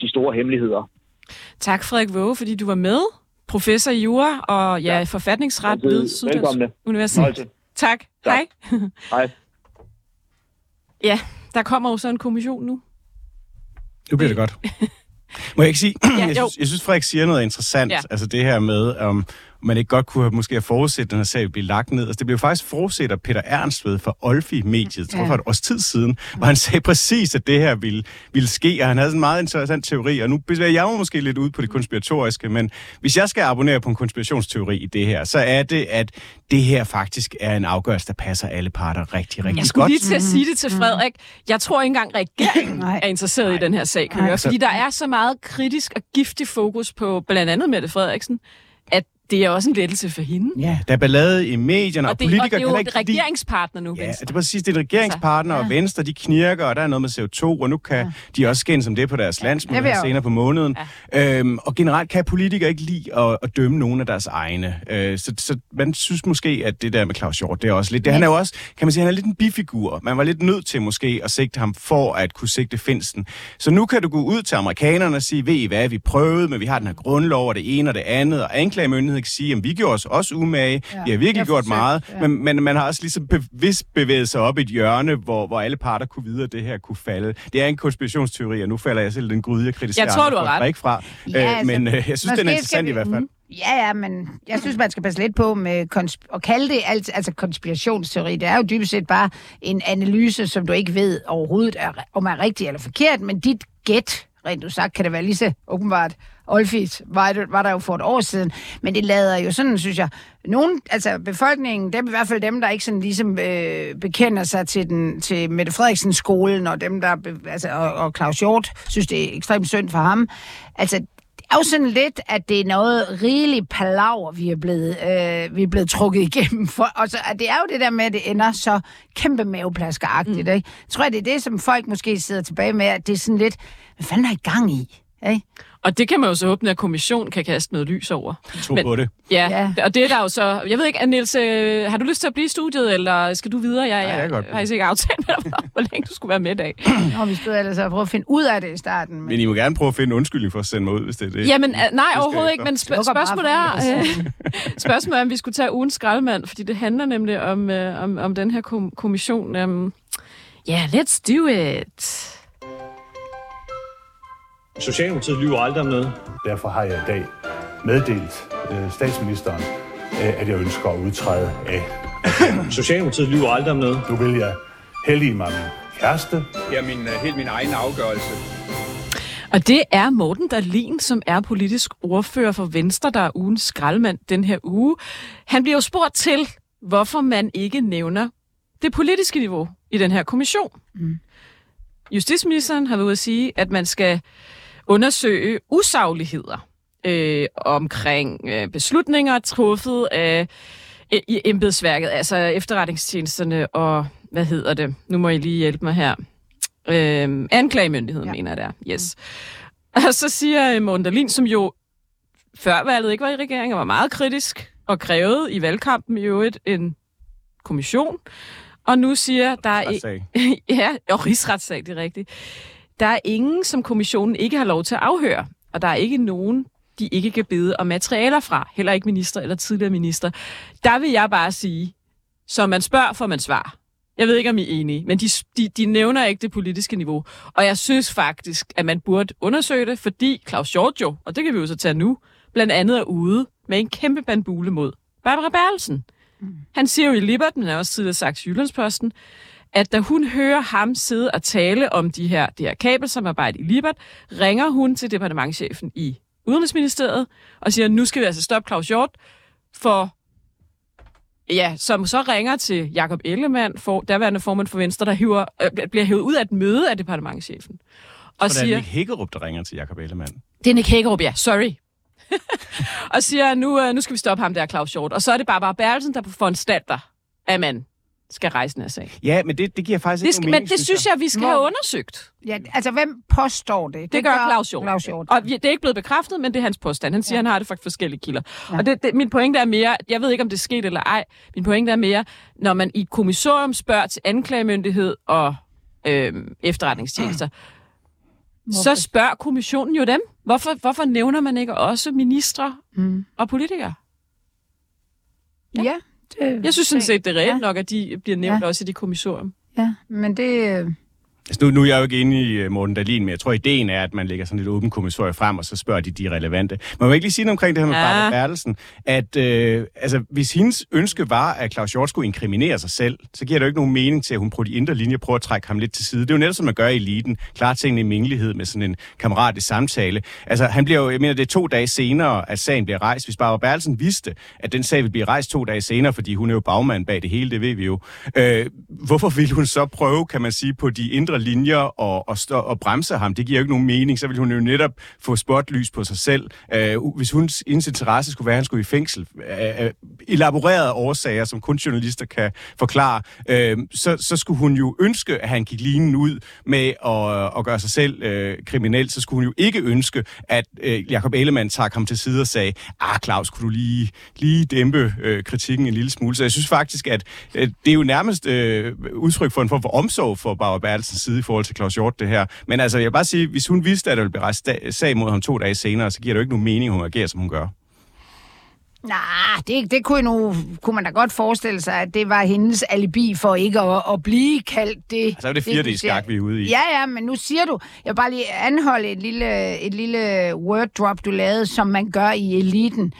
de store hemmeligheder. Tak Frederik Våge, fordi du var med. Professor i jura og ja, ja. forfatningsret ved Syddansk Universitet. Tak. tak. Hej. Hej. Ja, der kommer jo så en kommission nu. Nu bliver det godt. Må jeg ikke sige, ja, jeg, synes, jeg synes, Frederik siger noget interessant, ja. altså det her med, om um, man ikke godt kunne have, måske have forudset, den her sag blive lagt ned. Altså, det blev faktisk forudset af Peter Ernstved fra Olfi-mediet, jeg tror ja. for et års tid siden, hvor han sagde præcis, at det her ville, ville ske, og han havde sådan en meget interessant teori, og nu bevæger jeg mig måske lidt ud på det konspiratoriske, men hvis jeg skal abonnere på en konspirationsteori i det her, så er det, at det her faktisk er en afgørelse, der passer alle parter rigtig, rigtig godt. Jeg skulle godt. lige til at sige det til Frederik. Jeg tror ikke engang, regeringen er interesseret Nej. i den her sag, kan fordi der er så meget kritisk og giftig fokus på blandt andet Mette Frederiksen, at det er også en lettelse for hende. Ja, der er ballade i medierne, og, Og det, politikere og det er kan jo ikke et regeringspartner nu, Ja, Venstre. det er præcis. Det er regeringspartner, Altså, og Venstre, de knirker, og der er noget med CO2, og nu kan de også skændes om det på deres vil landsmøde senere på måneden. Øhm, og generelt kan politikere ikke lide at, at dømme nogen af deres egne. Øh, så, så man synes måske, at det der med Claus Hjort, det er også lidt... Det, han er jo også, kan man sige, han er lidt en bifigur. Man var lidt nødt til måske at sigte ham for at kunne sigte Finsten. Så nu kan du gå ud til amerikanerne og sige, ved I hvad, vi prøvede, men vi har den her grundlov og det ene og det andet, og anklagemyndigheden kan sige, at vi gjorde os også umage, ja, vi har virkelig jeg gjort forsøgte, meget, ja. men, men man har også ligesom bevidst bevæget sig op i et hjørne, hvor, hvor alle parter kunne vide, at det her kunne falde. Det er en konspirationsteori, og nu falder jeg selv den gryde, jeg kritiserer Jeg tror, du har ret. Ikke fra. Ja, øh, altså, men øh, jeg synes, den er interessant vi- i hvert fald. Mm. Ja, ja, men jeg synes, man skal passe lidt på med konsp- at kalde det alt, altså konspirationsteori. Det er jo dybest set bare en analyse, som du ikke ved overhovedet, er, om er rigtig eller forkert, men dit gæt, rent du sagt, kan det være lige så åbenbart Olfit var, var der jo for et år siden. Men det lader jo sådan, synes jeg, nogen, altså befolkningen, dem i hvert fald dem, der ikke sådan ligesom øh, bekender sig til, den, til Mette Frederiksens skolen, og dem, der, altså, og, og Claus Hjort, synes, det er ekstremt synd for ham. Altså, det er jo sådan lidt, at det er noget rigeligt palaver, vi er blevet, øh, vi er blevet trukket igennem. For, og så, at det er jo det der med, at det ender så kæmpe maveplaskeragtigt. Mm. Ikke? Jeg tror, det er det, som folk måske sidder tilbage med, at det er sådan lidt, hvad fanden er i gang i? Ikke? Og det kan man jo så håbe, at kommissionen kan kaste noget lys over. Tro Men- på det. Ja, Ja. og det er der jo så... Jeg ved ikke, Niels, øh, har du lyst til at blive i studiet, eller skal du videre? Jeg, jeg kan godt har ikke aftalt med dig, hvor længe du skulle være med i dag. Nå, vi stod ellers og prøvede at finde ud af det i starten. Men... Men I må gerne prøve at finde en undskyldning for at sende mig ud, hvis det er det. Jamen, øh, nej, jeg overhovedet ikke, men sp- spørgsmålet er, øh, spørgsmålet er, om vi skulle tage ugens skraldemand, fordi det handler nemlig om, øh, om, om den her kom- kommission. Um, yeah, let's do it. Socialdemokratiet lyver aldrig om noget. Derfor har jeg i dag meddelt øh, statsministeren, øh, at jeg ønsker at udtræde af. Socialdemokratiet lyver aldrig om noget. Nu vil jeg heldige mig min kæreste, Det er min, helt min egen afgørelse. Og det er Morten Dahlin, som er politisk ordfører for Venstre, der er ugens skraldemand den her uge. Han bliver jo spurgt til, hvorfor man ikke nævner det politiske niveau i den her kommission. Mm. Justitsministeren har været ude at sige, at man skal undersøge usagligheder øh, omkring øh, beslutninger truffet af i- i embedsværket, altså efterretningstjenesterne og, hvad hedder det, nu må I lige hjælpe mig her, øh, anklagemyndigheden, ja. Mener jeg der, yes. Og så siger øh, Morten Dahlin, som jo før valget ikke var i regeringen, og var meget kritisk, og krævede i valgkampen i øvrigt en kommission, og nu siger, der er, Retssag. ja, og rigsretssag, det er rigtigt. Der er ingen, som kommissionen ikke har lov til at afhøre, og der er ikke nogen, de ikke kan bede om materialer fra, heller ikke minister eller tidligere minister. Der vil jeg bare sige, så man spørger, får man svar. Jeg ved ikke, om I er enige, men de, de, de nævner ikke det politiske niveau. Og jeg synes faktisk, at man burde undersøge det, fordi Claus jo, og det kan vi jo så tage nu, blandt andet er ude med en kæmpe bandbule mod Barbara Berlsen. Han siger jo i Libert, men har også tidligere sagt til Jyllandsposten, at da hun hører ham sidde og tale om de her, det her kabelsamarbejde i Libert, ringer hun til departementchefen i Udenrigsministeriet og siger, nu skal vi altså stoppe Claus Hjort, for ja, som så ringer til Jakob Ellemann, for, derværende formand for Venstre, der hiver, øh, bliver hævet ud af et møde af departementchefen. Og Og det er Nick Hækkerup, der ringer til Jakob Ellemann. det er Nick Hækkerup, ja, sorry. og siger, nu, øh, nu skal vi stoppe ham der, Claus Hjort. Og så er det bare bare Bertelsen, der foranstalter, at man skal rejse den sag. Ja, men det, det giver faktisk Det ikke skal, men mening, det synes jeg, vi skal Hvor- have undersøgt. Ja, altså, hvem påstår det? Det gør Claus Hjort. Claus Hjort. Og det er ikke blevet bekræftet, men det er hans påstand. Han siger, ja. Ja. han har det fra forskellige kilder. Ja. Ja. Og det, det, min pointe er mere, jeg ved ikke, om det er sket eller ej, min pointe er mere, når man i et kommissorium spørger til anklagemyndighed og øhm, efterretningstjenester, så spørger kommissionen jo dem. Hvorfor, hvorfor nævner man ikke også ministre Mm. og politikere? Ja, det, Jeg synes sådan set, det er reelt Ja. nok, at de bliver nævnt Ja. også i det kommissorium. ja, men det... øh, Altså nu, nu er jeg jo ikke inde i uh, Morten Dahlin, men jeg tror, ideen er, at man lægger sådan et åbent kommissorie frem, og så spørger de de relevante. Man må ikke lige sige noget omkring det her med Ja. ja. Barbara Bertelsen, at øh, altså, hvis hendes ønske var, at Claus Hjort skulle inkriminere sig selv, så giver det jo ikke nogen mening til, at hun på de indre linjer prøver at trække ham lidt til side. Det er jo netop, som man gør i eliten. Klar tingene i mingelighed med sådan en kammerat i samtale. Altså, han bliver jo, jeg mener, det er to dage senere, at sagen bliver rejst. Hvis Barbara Bertelsen vidste, at den sag ville blive rejst to dage senere, fordi hun er jo bagmand bag det hele, det ved vi jo. Øh, hvorfor ville hun så prøve, kan man sige, på de indre nedre linjer og, og, stå, og bremse ham. Det giver jo ikke nogen mening. Så vil hun jo netop få spotlys på sig selv. Øh, hvis hun hendes interesse skulle være, at han skulle i fængsel, øh, øh, elaborerede årsager, som kun journalister kan forklare, Øh, så, så skulle hun jo ønske, at han gik linen ud med at, at gøre sig selv øh, kriminel. Så skulle hun jo ikke ønske, at øh, Jacob Ellemann tager ham til side og sagde, ah Claus, kunne du lige, lige dæmpe øh, kritikken en lille smule? Så jeg synes faktisk, at øh, det er jo nærmest øh, udtryk for en form for omsorg for Barbara Bertelsens side i forhold til Claus Hjort, det her. Men altså, jeg vil bare sige, hvis hun vidste, at der ville blive rejst sag mod ham to dage senere, så giver det jo ikke nogen mening, at hun agerer, som hun gør. Nej, det, det kunne, nu, kunne man da godt forestille sig, at det var hendes alibi for ikke at, at blive kaldt det. Altså er det fire det, skak, vi er ude i. Ja, ja, men nu siger du, jeg vil bare lige anholde et lille, et lille word drop, du lavede, som man gør i eliten.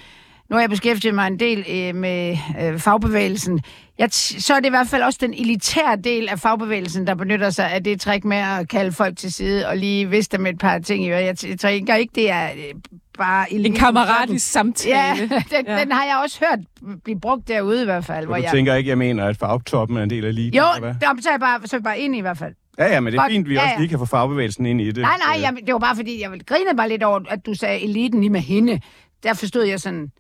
Nu har jeg beskæftiget mig en del øh, med øh, fagbevægelsen. Jeg så er det i hvert fald også den elitære del af fagbevægelsen, der benytter sig af det træk med at kalde folk til side og lige vidste dem et par ting. Jeg, jeg tænker ikke, det er øh, bare... En kammeratisk samtale. Ja, den, ja, den har jeg også hørt blive brugt derude i hvert fald. hvor du jeg... tænker ikke, jeg mener, at fagtoppen er en del af eliten? Jo, der, så er jeg bare, så er jeg bare enig i hvert fald. Ja, ja, men det er fint, at vi ja, ja. også lige kan få fagbevægelsen ind i det. Nej, nej, jeg, det var bare fordi, jeg grine bare lidt over, at du sagde eliten lige med hende. Der forstod jeg sådan,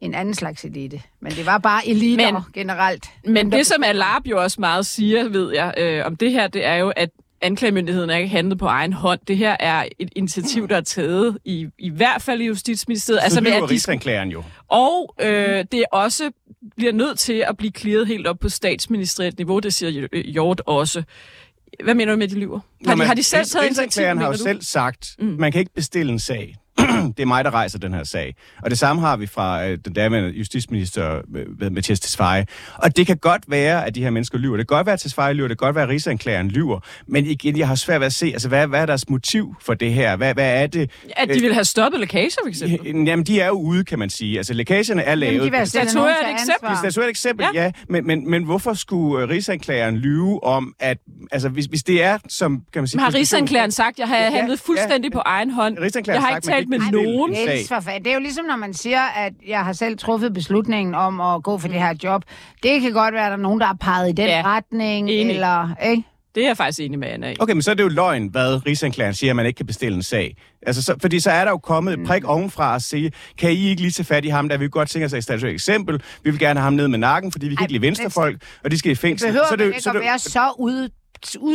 en anden slags elite. Men det var bare eliter men, generelt. Men det, som Alab jo også meget siger, ved jeg, øh, om det her, det er jo, at anklagemyndigheden er ikke handlet på egen hånd. Det her er et initiativ, der er taget i, i hvert fald i Justitsministeriet. Så altså med, at de, jo. Og øh, det er også bliver nødt til at blive klaret helt op på statsministeriet niveau, det siger Hjort også. Hvad mener du med, de lyver? Har, de, har de selv taget initiativ? har jo selv sagt, mm. man kan ikke bestille en sag. det er mig, der rejser den her sag. Og det samme har vi fra øh, den daværende justitsminister øh, Mathias Tesfaye. Og det kan godt være, at de her mennesker lyver. Det kan godt være, at Tesfaye lyver. Det kan godt være, at Rigsanklageren lyver. Men igen, jeg har svært ved at se, altså, hvad, hvad er deres motiv for det her? Hvad, hvad er det? At de øh, vil have stoppet lækager, for eksempel? Jamen, de er jo ude, kan man sige. Altså, lækagerne er lavet. Jamen, de vil statuere et eksempel. Statuere et eksempel, ja. ja. Men, men, men hvorfor skulle uh, Rigsanklageren lyve om, at altså, hvis, hvis det er, som kan man sige... Men har Rigsanklageren sagt, jeg har ja, handlet fuldstændig ja, på egen hånd? Jeg har ikke talt med nogen. Det er jo ligesom, når man siger, at jeg har selv truffet beslutningen om at gå for mm. det her job. Det kan godt være, at der er nogen, der har peget i den ja. retning, enig. eller... Ikke? Det er jeg faktisk enig med Anna i. Okay, men så er det jo løgn, hvad Rigsanklageren siger, at man ikke kan bestille en sag. Altså, så, fordi så er der jo kommet et prik mm. ovenfra og sige, kan I ikke lige tage fat i ham, der vi godt tænke sig et eksempel. Vi vil gerne have ham ned med nakken, fordi vi kan Ej, ikke lide venstrefolk, og de skal i fængsel. Det behøver så det, ikke så at det, være så ude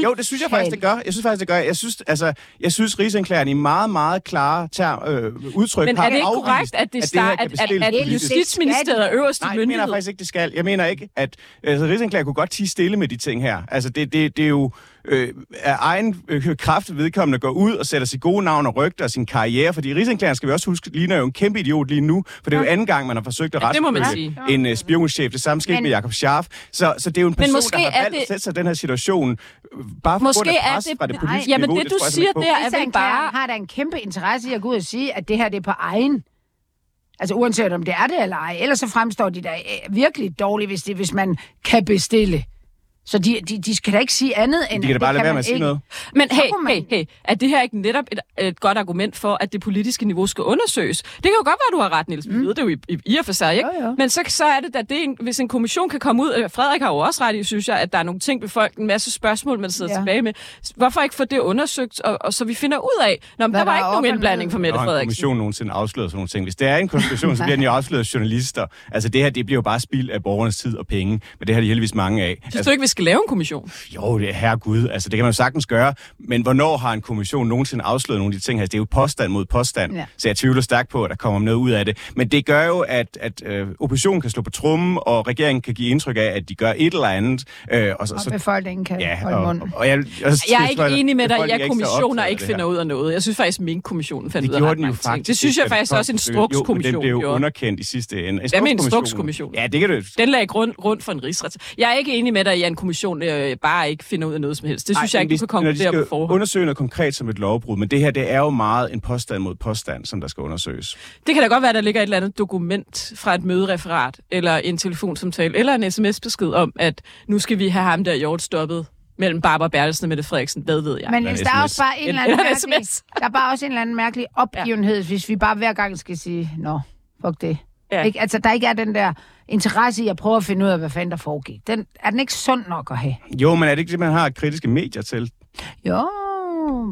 jo, det synes jeg faktisk, det gør. Jeg synes faktisk, det gør. Jeg synes, altså, jeg synes Rigsanklageren i meget, meget klare term, øh, udtryk Men er det ikke korrekt, at, det start, at, at, at, at Justitsministeriet er øverste Nej, myndighed? Nej, jeg mener faktisk ikke, det skal. Jeg mener ikke, at altså, Rigsanklageren kunne godt tige stille med de ting her. Altså, det, det, det er jo øh, af egen øh, kraft vedkommende går ud og sætter sig gode navn og rygter og sin karriere, fordi Rigsanklageren skal vi også huske, ligner jo en kæmpe idiot lige nu, for det er jo anden gang, man har forsøgt at ja, retsforfølge en uh, spionchef. Det samme skete med Jakob Scharf. Så, så det er jo en person, der har valgt det... at sætte sig den her situation, bare for måske er det, fra det politiske jamen, niveau. det, du det, siger der, er vel bare... har da en kæmpe interesse i at gå ud og sige, at det her det er på egen Altså uanset om det er det eller ej. Ellers så fremstår de da øh, virkelig dårligt, hvis, det, hvis man kan bestille. Så de, de, de skal da ikke sige andet end... De kan da bare lade være med at sige noget. Men hey, man... hey, hey, er det her ikke netop et, et godt argument for, at det politiske niveau skal undersøges? Det kan jo godt være, at du har ret, Niels. Vi mm. ved det jo i, i, i og for sig, ikke? Jo, jo. Men så, så er det da, det en, hvis en kommission kan komme ud... Frederik har jo også ret i, synes jeg, at der er nogle ting ved folk, en masse spørgsmål, man sidder ja. tilbage med. Hvorfor ikke få det undersøgt, og, og så vi finder ud af, Nå, der var ikke nogen indblanding for Mette Frederiksen. Har en kommission nogensinde afsløret sådan nogle ting? Hvis det er en kommission, så bliver den jo afsløret af journalister. Altså det her, det bliver jo bare spild af borgernes tid og penge. Men det har de heldigvis mange af. Synes altså, du ikke, vi skal lave en kommission? Jo, det er herregud. Altså, det kan man jo sagtens gøre. Men hvornår har en kommission nogensinde afsløret nogle af de ting her? Det er jo påstand mod påstand. Ja. Så jeg tvivler stærkt på, at der kommer noget ud af det. Men det gør jo, at, at øh, oppositionen kan slå på trummen, og regeringen kan give indtryk af, at de gør et eller andet. Øh, og, så, og befolkningen kan ja, holde mund. Og, og jeg, jeg, jeg er ikke enig med dig, at ja, kommissioner ikke finder ud af noget. Jeg synes faktisk, at min kommission fandt ud af ret mange ting. Det synes jeg faktisk også, en strukskommission gjorde. Det blev jo underkendt i sidste ende. Hvad med en strukskommission? Ja, det kan du. Den lagde grund, rundt for en rigsret. Jeg er ikke enig med dig, at en kommission øh, bare ikke finder ud af noget som helst. Det synes Ej, jeg ikke, du kan konkludere på forhånd. undersøge noget konkret som et lovbrud, men det her, det er jo meget en påstand mod påstand, som der skal undersøges. Det kan da godt være, at der ligger et eller andet dokument fra et mødereferat, eller en telefonsamtale, eller en sms-besked om, at nu skal vi have ham der gjort stoppet mellem Barbara Bertelsen og Mette Frederiksen, hvad ved jeg. Men hvis der er også bare en, en eller anden mærkelig, der er bare også en eller anden mærkelig opgivenhed, ja. hvis vi bare hver gang skal sige, nå, fuck det. Ja. Ikke? Altså, der ikke er den der interesse i at prøve at finde ud af, hvad fanden der foregik. Den, er den ikke sund nok at have? Jo, men er det ikke det, man har kritiske medier til? Jo,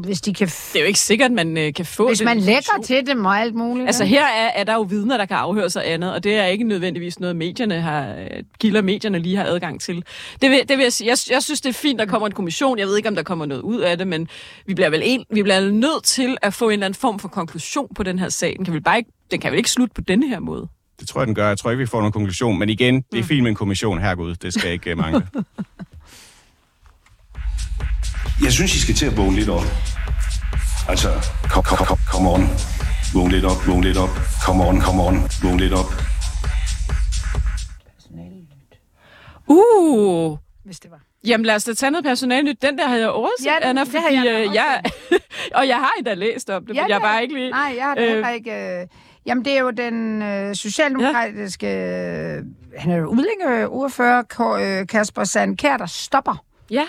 hvis de kan... Det er jo ikke sikkert, at man øh, kan få Hvis man lægger til dem og alt muligt. Altså her er, er der jo vidner, der kan afhøre sig andet, og det er ikke nødvendigvis noget, medierne har, øh, kilder medierne lige har adgang til. Det vil, det vil jeg sige. Jeg, jeg synes, det er fint, der kommer en kommission. Jeg ved ikke, om der kommer noget ud af det, men vi bliver vel en, vi bliver nødt til at få en eller anden form for konklusion på den her sag. Den kan vel, bare ikke, den kan vel ikke slutte på denne her måde? Det tror jeg, den gør. Jeg tror ikke, vi får nogen konklusion. Men igen, det er fint med en kommission. Herregud, det skal ikke uh, mangle. Jeg synes, I skal til at vågne lidt op. Altså, kom, kom, kom, kom on. Vågn lidt op, vågn lidt op. Kom on, kom on. Vågn lidt op. Uh! Hvis det var. Jamen lad os da tage noget personalnyt. Den der havde jeg overset, Ja, den- Anna, det har fordi jeg da øh, jeg, og jeg har endda læst om det, ja, men jeg har bare ikke lige... Nej, jeg har det øh, ikke... Øh, jamen, det er jo den øh, socialdemokratiske... Ja. Han er jo udlændingeordfører, øh, Kasper Sandkær, der stopper. Ja.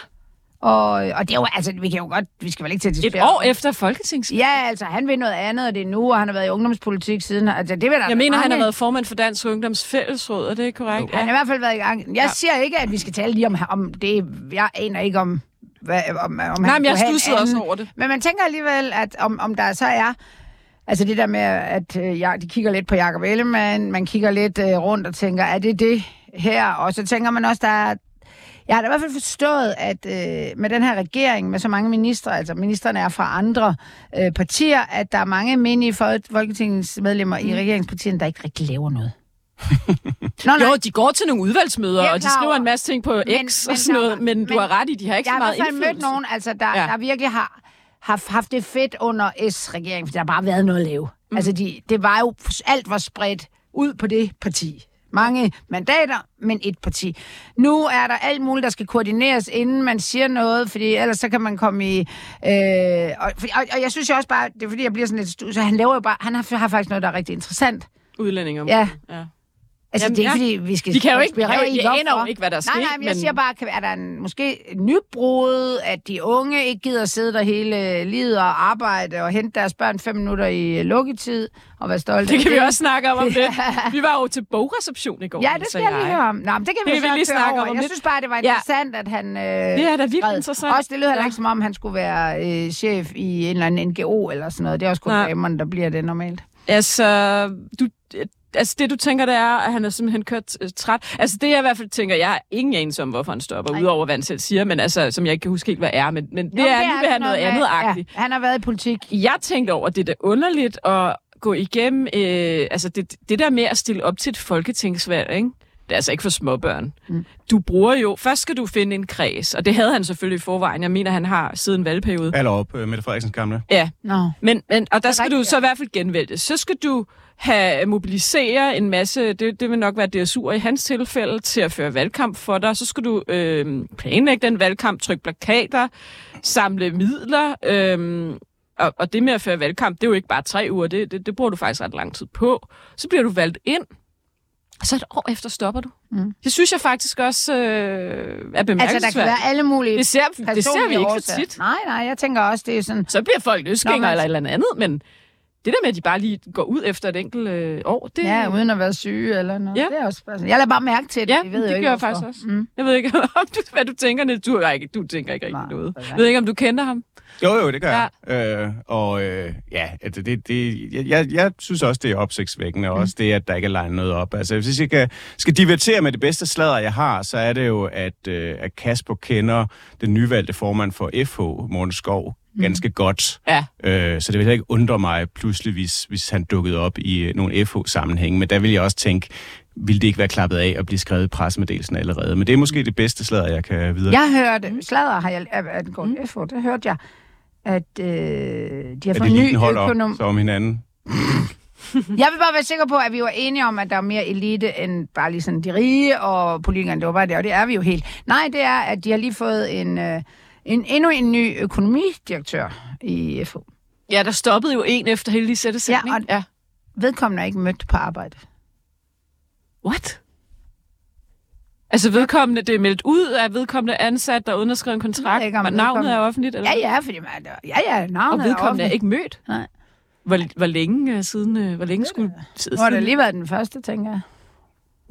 Og, og det er jo, altså, vi kan jo godt, vi skal vel ikke til at Et diskutere år om- efter folketingsvalget. Ja, altså, han vil noget andet, og det er nu, og han har været i ungdomspolitik siden. Altså, det vil der Jeg mener, han har været formand for Dansk Ungdoms Fællesråd, er det ikke korrekt? Han har i hvert fald været i gang. Jeg ja. siger ikke, at vi skal tale lige om, om det. Jeg aner ikke om, hvad, om, om Nej, han men jeg stussede også over det. Men man tænker alligevel, at om, om der så er... Altså det der med, at øh, ja, de kigger lidt på Jacob Ellemann, man kigger lidt øh, rundt og tænker, er det det her? Og så tænker man også, der er... Jeg har da i hvert fald forstået, at øh, med den her regering, med så mange ministre, altså ministerne er fra andre øh, partier, at der er mange menige fol- folketingsmedlemmer mm. i regeringspartierne, der ikke rigtig laver noget. Nå, Jo, de går til nogle udvalgsmøder, Jeg er og de skriver en masse ting på X Men- og sådan noget, men, men du har ret i, de har ikke jeg så meget har i hvert fald mødt indflydelse. nogen, altså, der, ja. der virkelig har, har haft det fedt under S-regeringen, for der har bare været noget at lave. Mm. Altså, de, det var jo, alt var spredt ud på det parti. Mange mandater, men et parti. Nu er der alt muligt, der skal koordineres, inden man siger noget, fordi ellers så kan man komme i... Øh, og, og, og jeg synes jo også bare, det er fordi, jeg bliver sådan lidt... Så han laver jo bare... Han har, har faktisk noget, der er rigtig interessant. Udlændinge om Ja. ja. Altså, Jamen, det er ja. fordi vi skal De kan jo ikke- jeg- i, jeg aner jo ikke, hvad der er nej, sket, Nej, men jeg siger bare, er der en, måske et nybrud, at de unge ikke gider sidde der hele livet og arbejde og hente deres børn fem minutter i lukketid og være stolte Det kan vi også snakke om, om det. Ja. Vi var jo til bogreception i går. Ja, det skal jeg lige høre om. Nå, men det kan vi, Det så vi lige snakke over. om Jeg lidt. synes bare, det var Ja. interessant, at han... Øh, Det er da vildt skrev. interessant. Også, det heller Ja. ikke, som om han skulle være øh, chef i en eller anden NGO eller sådan noget. Det er også kun Nej. damerne, der bliver det normalt. Altså, du, altså, det du tænker, det er, at han er simpelthen kørt øh, træt. Altså, det jeg i hvert fald tænker, jeg har ingen anelse om, hvorfor han stopper, udover hvad han selv siger, men altså, som jeg ikke kan huske helt, hvad er. Men, men det Jo, er, nu vil han noget andet agtigt. Ja, han har været i politik. Jeg tænkte over, at det er underligt at gå igennem, øh, altså det, det der med at stille op til et folketingsvalg, ikke? Det er altså ikke for småbørn. Mm. Du bruger jo, først skal du finde en kreds, og det havde han selvfølgelig i forvejen. Jeg mener, han har siden valgperiode. Eller op, uh, Mette Frederiksens gamle. Ja, Nå. men, men, og der er skal du rigtigt, så i hvert fald genvælge. Så skal du have mobilisere en masse, det, det vil nok være DSU'er i hans tilfælde, til at føre valgkamp for dig. Så skal du øh, planlægge den valgkamp, trykke plakater, samle midler. Øh, og, og det med at føre valgkamp, det er jo ikke bare tre uger, det, det, det bruger du faktisk ret lang tid på. Så bliver du valgt ind, og så et år efter stopper du. Mm. Det synes jeg faktisk også øh, er bemærkelsesværdigt. Altså, der kan være alle mulige det ser, det ser vi ikke så årsager. tit. Nej, nej, jeg tænker også, det er sådan... Så bliver folk løsgængere eller et eller andet, men det der med, at de bare lige går ud efter et enkelt øh, år, det, Ja, uden at være syge eller noget. Ja. Det er også. Jeg lader bare mærke til det. ja jeg ved det jo gør ikke, jeg hvorfor. faktisk også. Mm. Jeg ved ikke, om du, hvad du tænker, du, ikke, du tænker ikke rigtig Nej, noget. Jeg ved ikke, om du kender ham. Jo, jo, det gør ja. jeg. Øh, og øh, ja, det, det, det, jeg- jeg, jeg synes også, det er opsigtsvækkende, og også det, at der ikke er legnet noget op. Altså, hvis jeg skal, skal divertere med det bedste sladder, jeg har, så er det jo, at, øh, at Kasper kender den nyvalgte formand for FH, Morten Skov, ganske godt. Ja. Øh, så det vil heller ikke undre mig pludselig, hvis, hvis han dukkede op i øh, nogle FH-sammenhæng. Men der vil jeg også tænke, ville det ikke være klappet af og blive skrevet i pressemeddelelsen allerede? Men det er måske det bedste sladder, jeg kan videre. Jeg hørte, sladder har jeg, at at gå mm. FO, det hørte jeg, at øh, de har at fået ny økonom... så om hinanden. Jeg vil bare være sikker på, at vi var enige om, at der er mere elite end bare lige sådan de rige og politikerne. Det var bare det, og det er vi jo helt. Nej, det er, at de har lige fået en, øh, en endnu en ny økonomidirektør i FO. Ja, der stoppede jo en efter hele de sætte Ja, sætning. og ja. vedkommende er ikke mødt på arbejde. What? Altså vedkommende, det er meldt ud, at vedkommende er ansat, der er underskrevet en kontrakt, ikke, men navnet er offentligt? Eller? Ja, ja, fordi man, ja, ja, Og navnet er vedkommende er offentligt. ikke mødt? Nej. Hvor, hvor længe øh, siden, øh, hvor længe skulle... Nu har det lige været den første, tænker jeg.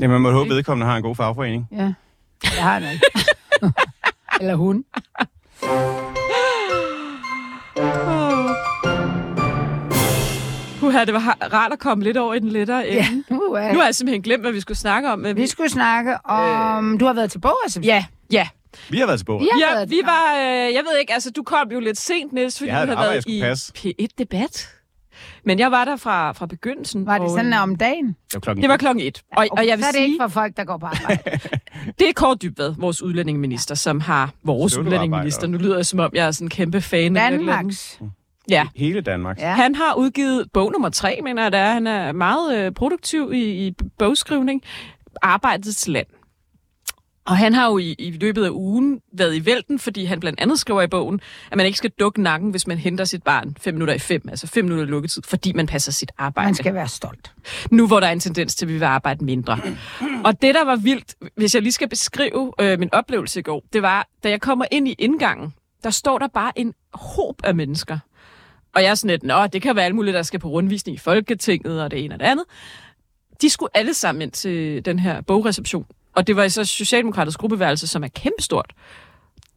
Ja, man må håbe, at vedkommende har en god fagforening. Ja, det har han ikke. Eller hun. Uha, det var rart at komme lidt over i den lettere ende. Ja. Nu har jeg simpelthen glemt, hvad vi skulle snakke om. Vi, skulle snakke om... Øh... Du har været til Boris. Ja, ja. Vi har været til Boris. Ja, vi var... Øh, jeg ved ikke, altså du kom jo lidt sent, Niels, fordi du havde været i P1-debat. Men jeg var der fra, fra begyndelsen. Var det og, sådan øh, om dagen? Det var klokken Det var klokken et. Og, Okay, og jeg vil så er det sige, ikke for folk, der går på arbejde. det er Kåre Dybvad, vores udlændingeminister, som har vores udlændingeminister. Nu lyder det, som om jeg er sådan en kæmpe fan. af. Danmarks. Ja. Hele Danmark. Ja. Han har udgivet bog nummer tre, mener jeg, det er. Han er meget øh, produktiv i, i bogskrivning. Arbejdets land. Og han har jo i, i løbet af ugen været i vælten, fordi han blandt andet skriver i bogen, at man ikke skal dukke nakken, hvis man henter sit barn fem minutter i fem, altså fem minutter i lukketid, fordi man passer sit arbejde. Man skal være stolt. Nu hvor der er en tendens til, at vi vil arbejde mindre. Og det, der var vildt, hvis jeg lige skal beskrive øh, min oplevelse i går, det var, da jeg kommer ind i indgangen, der står der bare en håb af mennesker. Og jeg er sådan lidt, nå, det kan være alt muligt, der skal på rundvisning i Folketinget og det ene og det andet. De skulle alle sammen ind til den her bogreception. Og det var så Socialdemokraternes gruppeværelse, som er kæmpestort.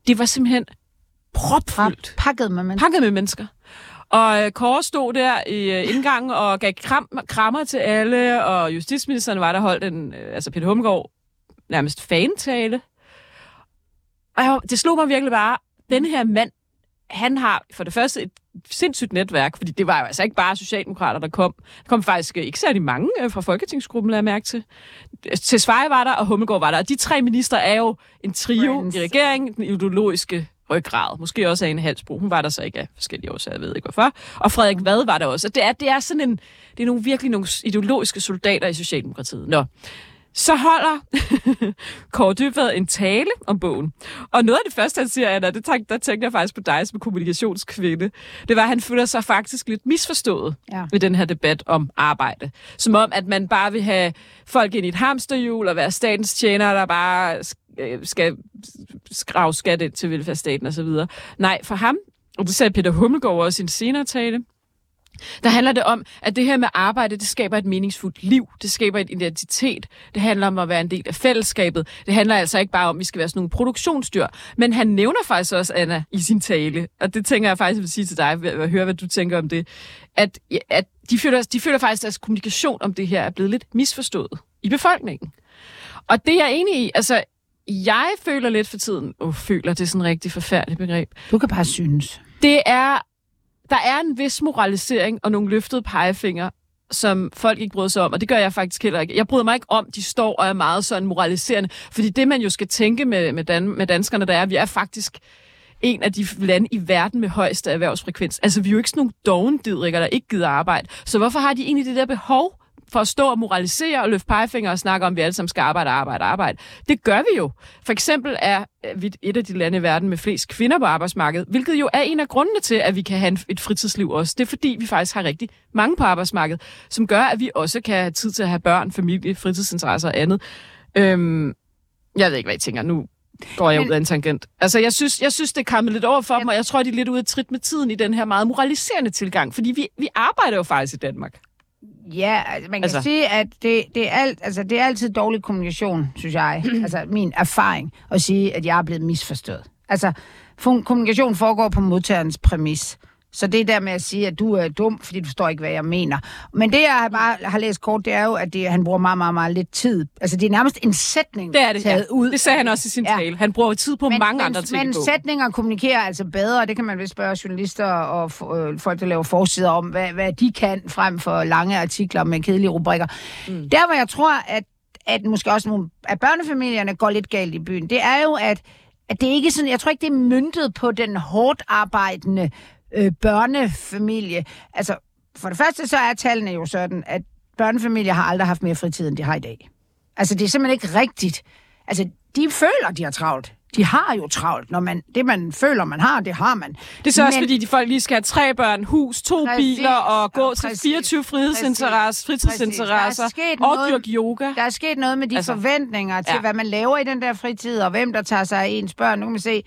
Det var simpelthen propfyldt. Pakket med mennesker. Pakket med mennesker. Og øh, Kåre stod der i øh, indgangen og gav kram, krammer til alle, og justitsministeren var der holdt en, øh, altså Peter Humgaard, nærmest fantale. Og jeg, det slog mig virkelig bare, den her mand, han har for det første et sindssygt netværk, fordi det var jo altså ikke bare Socialdemokrater, der kom. Der kom faktisk øh, ikke særlig mange øh, fra Folketingsgruppen, lader jeg mærke til. Til Sveje var der, og Hummelgaard var der. Og de tre minister er jo en trio Friends. i regeringen, den ideologiske ryggrad. Måske også af en halsbro. Hun var der så ikke af forskellige årsager, jeg ved ikke hvorfor. Og Frederik Vad var der også. Og det er, det er sådan en, det er nogle virkelig nogle ideologiske soldater i Socialdemokratiet. Nå. Så holder Kåre Dybvad en tale om bogen. Og noget af det første, han siger, Anna, det tænkte, der tænkte jeg faktisk på dig som kommunikationskvinde, det var, at han føler sig faktisk lidt misforstået Ja. ved den her debat om arbejde. Som om, at man bare vil have folk ind i et hamsterhjul og være statens tjener, der bare øh, skal skrave skat ind til velfærdsstaten osv. Nej, for ham, og det sagde Peter Hummelgaard også i en senere tale, der handler det om, at det her med arbejde, det skaber et meningsfuldt liv. Det skaber et identitet. Det handler om at være en del af fællesskabet. Det handler altså ikke bare om, at vi skal være sådan nogle produktionsdyr. Men han nævner faktisk også, Anna, i sin tale, og det tænker jeg faktisk, jeg vil sige til dig, at høre, hvad du tænker om det, at, at de, føler, de føler faktisk, at deres kommunikation om det her er blevet lidt misforstået i befolkningen. Og det er jeg enig i. Altså, jeg føler lidt for tiden, og føler, det er sådan et rigtig forfærdeligt begreb, Du kan bare synes. det er, der er en vis moralisering og nogle løftede pegefinger, som folk ikke bryder sig om, og det gør jeg faktisk heller ikke. Jeg bryder mig ikke om, de står og er meget sådan moraliserende, fordi det, man jo skal tænke med, med, dan, med danskerne, der er, at vi er faktisk en af de lande i verden med højeste erhvervsfrekvens. Altså, vi er jo ikke sådan nogle dogendidrikker, der ikke gider arbejde. Så hvorfor har de egentlig det der behov for at stå og moralisere og løfte pegefinger og snakke om, at vi alle sammen skal arbejde, arbejde, arbejde. Det gør vi jo. For eksempel er vi et af de lande i verden med flest kvinder på arbejdsmarkedet, hvilket jo er en af grundene til, at vi kan have et fritidsliv også. Det er fordi, vi faktisk har rigtig mange på arbejdsmarkedet, som gør, at vi også kan have tid til at have børn, familie, fritidsinteresser og andet. Øhm, jeg ved ikke, hvad I tænker. Nu går jeg Men- ud af en tangent. Altså, jeg synes, jeg synes det er kommet lidt over for dem, og jeg tror, de er lidt ude af trit med tiden i den her meget moraliserende tilgang, fordi vi, vi arbejder jo faktisk i Danmark. Ja, altså, man kan Altså- sige, at det, det, er alt, altså, det er altid dårlig kommunikation, synes jeg. altså min erfaring at sige, at jeg er blevet misforstået. Altså, kommunikation foregår på modtagerens præmis. Så det der med at sige, at du er dum, fordi du forstår ikke, hvad jeg mener. Men det, jeg bare har læst kort, det er jo, at det, han bruger meget, meget, meget lidt tid. Altså, det er nærmest en sætning Det er det, ja. taget ud. Det sagde han også i sin Ja. tale. Han bruger tid på men, mange men, andre ting Men sætninger kommunikerer altså bedre, og det kan man vist spørge journalister og øh, folk, der laver forsider om, hvad, hvad de kan, frem for lange artikler med kedelige rubrikker. Mm. Der, hvor jeg tror, at, at måske også nogle af børnefamilierne går lidt galt i byen, det er jo, at, at det ikke er sådan, jeg tror ikke, det er myntet på den hårdt arbejdende øh, børnefamilie. Altså, for det første så er tallene jo sådan, at børnefamilier har aldrig haft mere fritid, end de har i dag. Altså, det er simpelthen ikke rigtigt. Altså, de føler, de har travlt. De har jo travlt. Når man, det, man føler, man har, det har man. Det er så også, fordi de folk lige skal have tre børn, hus, to Præcis. biler og gå til præcis. 24 frihedsinteresser, fritidsinteresser er og noget- dyrke yoga. Der er sket noget med de Altså, forventninger til, ja. hvad man laver i den der fritid, og hvem der tager sig af ens børn. Nu kan man se,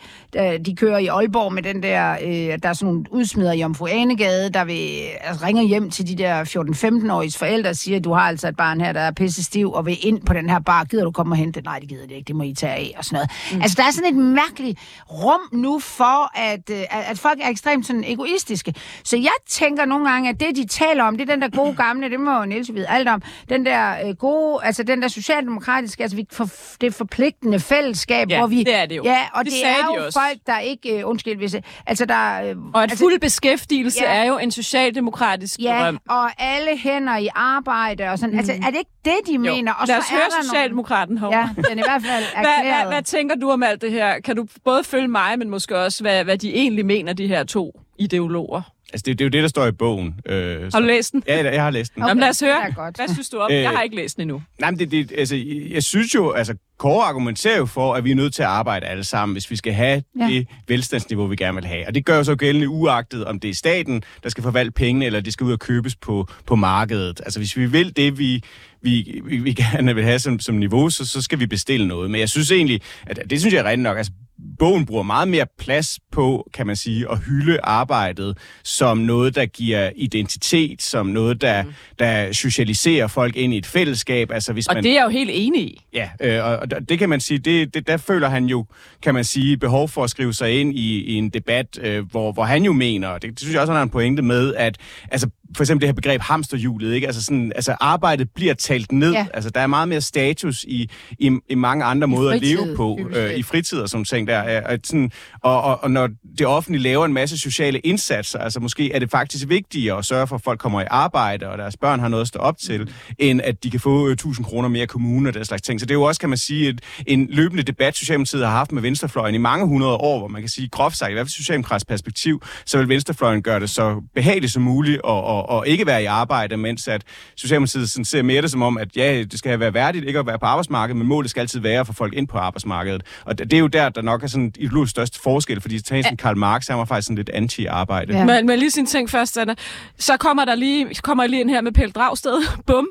de kører i Aalborg med den der, øh, der er sådan nogle udsmider i Omfru Anegade, der vil, altså, ringer hjem til de der 14-15-årige forældre og siger, du har altså et barn her, der er pisse stiv, og vil ind på den her bar. Gider du komme og hente det? Nej, det gider det ikke. Det må I tage af, og sådan noget. Mm. Altså, der er sådan et mærkeligt rum nu for, at, øh, at, at folk er ekstremt sådan egoistiske. Så jeg tænker nogle gange, at det, de taler om, det er den der gode gamle, det må Niels vide alt om, den der øh, gode, altså den der socialdemokratiske, altså vi for, det forpligtende fællesskab, Ja, hvor vi... det er det jo. Ja, og Det det, er de jo også. folk, der ikke... Øh, undskyld, hvis... Altså, der... Øh, Og at altså, fuld beskæftigelse Ja. er jo en socialdemokratisk Ja, drøm. og alle hænder i arbejde og sådan. Mm. Altså, er det ikke det, de mener? Og Lad os så høre Socialdemokraten herovre. Ja, den i hvert fald Hvad, hvad, erklæret. hvad tænker du om alt det her? Kan du både følge mig, men måske også, hvad, hvad de egentlig mener, de her to ideologer? Altså, det, det er jo det, der står i bogen. Øh, Har du læst den? Ja, jeg, har læst den. Okay. Jamen lad os høre. det er godt. Hvad synes du om? Øh, Jeg har ikke læst den endnu. Nej, men det, det, altså, jeg synes jo, altså, Kåre argumenterer jo for, at vi er nødt til at arbejde alle sammen, hvis vi skal have ja. det velstandsniveau, vi gerne vil have. Og det gør jo så gældende uagtet, om det er staten, der skal forvalte pengene, eller det skal ud og købes på, på markedet. Altså, hvis vi vil det, vi, vi, vi, vi gerne vil have som, som niveau, så, så skal vi bestille noget. Men jeg synes egentlig, at det synes jeg er rigtigt nok. Altså, bogen bruger meget mere plads på, kan man sige, at hylde arbejdet som noget, der giver identitet, som noget, der, mm. der socialiserer folk ind i et fællesskab. Altså, hvis Og man... det er jeg jo helt enig i. Ja, øh, og og det kan man sige, det, det, der føler han jo, kan man sige, behov for at skrive sig ind i, i en debat, øh, hvor, hvor han jo mener, det, det synes jeg også, han har en pointe med, at altså, for eksempel det her begreb hamsterhjulet, ikke? Altså, sådan, altså arbejdet bliver talt ned. Ja. Altså, der er meget mere status i, i, i mange andre måder fritid, at leve på, øh, i fritid og sådan ting der. Øh, Og, sådan, og, og, og når det offentlige laver en masse sociale indsatser, altså måske er det faktisk vigtigere at sørge for, at folk kommer i arbejde, og deres børn har noget at stå op til, mm. end at de kan få øh, 1000 kroner mere i kommunen og den slags ting. Så det er jo også, kan man sige, et, en løbende debat, Socialdemokratiet har haft med Venstrefløjen i mange hundrede år, hvor man kan sige, groft sagt, i hvert fald socialdemokratisk perspektiv, så vil Venstrefløjen gøre det så behageligt som muligt og, og, og ikke være i arbejde, mens at Socialdemokratiet sådan ser mere det som om, at ja, det skal være værdigt ikke at være på arbejdsmarkedet, men målet skal altid være at få folk ind på arbejdsmarkedet. Og det er jo der, der nok er sådan ideologisk største forskel, fordi tage sådan Karl Marx, han var faktisk sådan lidt anti-arbejde. Ja. Men, men lige sin ting først, Anna. Så kommer der lige, kommer jeg lige ind her med Pelle Dragsted, bum,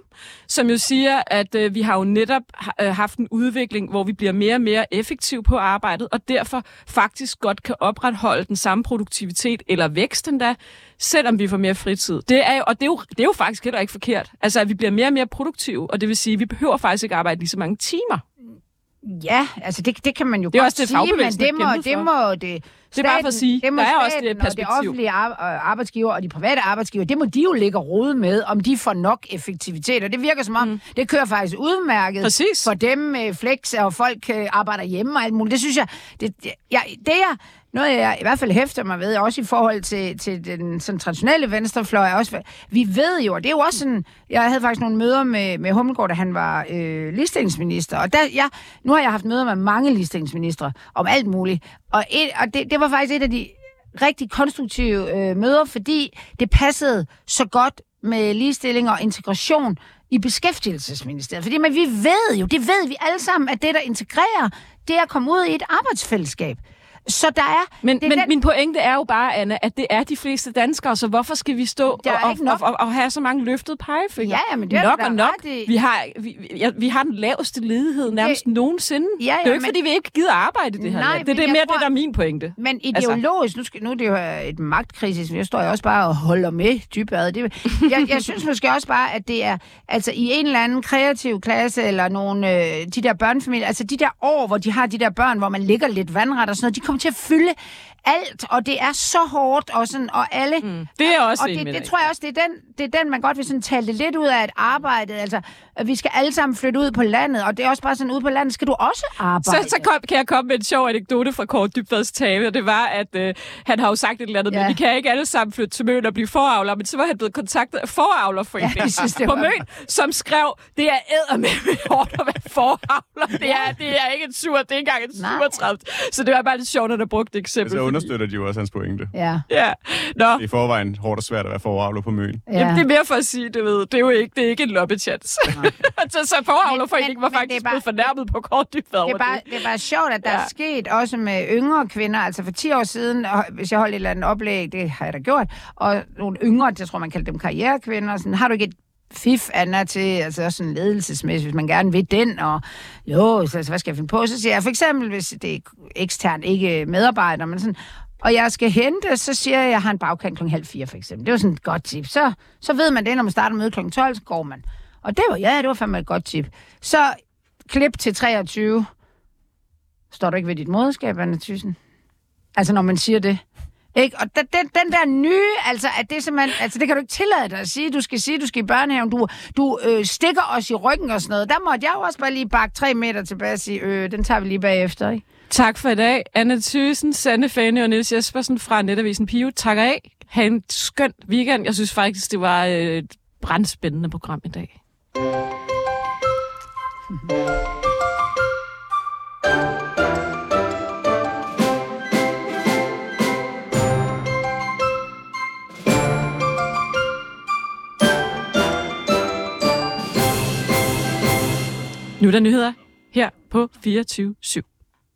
som jo siger, at øh, vi har jo netop øh, haft en udvikling, hvor vi bliver mere og mere effektive på arbejdet, og derfor faktisk godt kan opretholde den samme produktivitet eller vækst endda, selvom vi får mere fritid. Det er jo, og det er, jo, det er jo faktisk heller ikke forkert. Altså, at vi bliver mere og mere produktive, og det vil sige, at vi behøver faktisk ikke arbejde lige så mange timer. Ja, altså det, det kan man jo Det er godt også det, sige, men det må, det må det... Det er bare for at sige, det må der er også staten det og perspektiv. det offentlige ar- øh, arbejdsgiver og de private arbejdsgiver, det må de jo ligge og rode med, om de får nok effektivitet. Og det virker som om, mm. det kører faktisk udmærket Præcis. for dem med flex, og folk øh, arbejder hjemme og alt muligt. Det synes jeg, det, jeg, det er noget, jeg i hvert fald hæfter mig ved, også i forhold til, til den sådan, traditionelle venstrefløj. Også, vi ved jo, og det er jo også sådan, jeg havde faktisk nogle møder med, med Hummelgaard, da han var øh, ligestillingsminister, og der, jeg, nu har jeg haft møder med mange ligestillingsministre om alt muligt, og, et, og det, det var faktisk et af de rigtig konstruktive øh, møder, fordi det passede så godt med ligestilling og integration i beskæftigelsesministeriet. Fordi men vi ved jo, det ved vi alle sammen, at det, der integrerer, det er at komme ud i et arbejdsfællesskab. Så der er... Men, det er men den- min pointe er jo bare, Anna, at det er de fleste danskere, så hvorfor skal vi stå Der er og, og, og, og have så mange løftede pegefingre? Ja, ja, men det er nok da og nok. ret i. Vi har, vi, ja, vi har den laveste ledighed nærmest Det- nogensinde. Ja, ja, det er jo ikke, men- fordi vi ikke gider arbejde det her Nej, land. Det er men det jeg mere tror- det, der er min pointe. Men Altså- ideologisk, nu, skal, nu er det jo et magtkrisis, jeg står jo også bare og holder med dybad. Det, jeg, jeg synes måske også bare, at det er altså i en eller anden kreativ klasse, eller nogle, øh, de der børnefamilier, altså de der år, hvor de har de der børn, hvor man ligger lidt vandret og sådan noget, de kommer til at fylde alt, og det er så hårdt, og, sådan, og alle... Mm. Det er også og det, med det tror jeg også, det er, den, det er den, man godt vil sådan tale det lidt ud af, at arbejdet, altså, vi skal alle sammen flytte ud på landet, og det er også bare sådan, ude på landet skal du også Så, arbejde. så kom, kan jeg komme med en sjov anekdote fra Kåre Dybvads tale, og det var, at øh, han har jo sagt et eller andet, ja. Men vi kan ikke alle sammen flytte til Møn og blive foravler, men så var han blevet kontaktet af foravlerforeningen Ja, synes, på Møn, som skrev, det er ædermed hårdt at være foravler. Det er, det er ikke en sur, det er ikke engang en Nej. 37. Så det var bare lidt sjovt, at der brugte eksempel. Så fordi- understøtter de jo også hans pointe. Ja, Ja, nå. Det er i forvejen hårdt og svært at være foravler på møn. ja. Jamen, det er mere for at sige, det ved, det er jo ikke, det er ikke en loppechance. så, så foravlerforeningen var faktisk det er bare- blevet fornærmet på kort dybt Det er, bare, det er bare sjovt, at der ja. er sket også med yngre kvinder. Altså for 10 år siden, og hvis jeg holdt et eller andet oplæg, det har jeg da gjort, og nogle yngre, jeg tror man kalder dem karrierekvinder, sådan, har du ikke et fif, Anna, til altså sådan ledelsesmæssigt, hvis man gerne vil den, og jo, så, så hvad skal jeg finde på? Så siger jeg for eksempel, hvis det er ekstern, ikke medarbejder, men sådan, og jeg skal hente, så siger jeg, at jeg har en bagkant kl. halv fire, for eksempel. Det var sådan et godt tip. Så, så ved man det, når man starter møde kl. 12, så går man. Og det var, ja, det var fandme et godt tip. Så klip til 23 Står du ikke ved dit moderskab, Anna Thyssen? Altså, når man siger det. Ikke? Og den, den, der nye, altså, at det simpelthen, altså, det kan du ikke tillade dig at sige. Du skal sige, du skal i børnehaven. Du, du øh, stikker os i ryggen og sådan noget. Der måtte jeg jo også bare lige bakke tre meter tilbage og sige, øh, den tager vi lige bagefter, ikke? Tak for i dag. Anna Thyssen, Sande Fane og Niels Jespersen fra Netavisen Pio. Tak af. Ha' en skøn weekend. Jeg synes faktisk, det var et brandspændende program i dag. Nu er der nyheder her på 24 /7.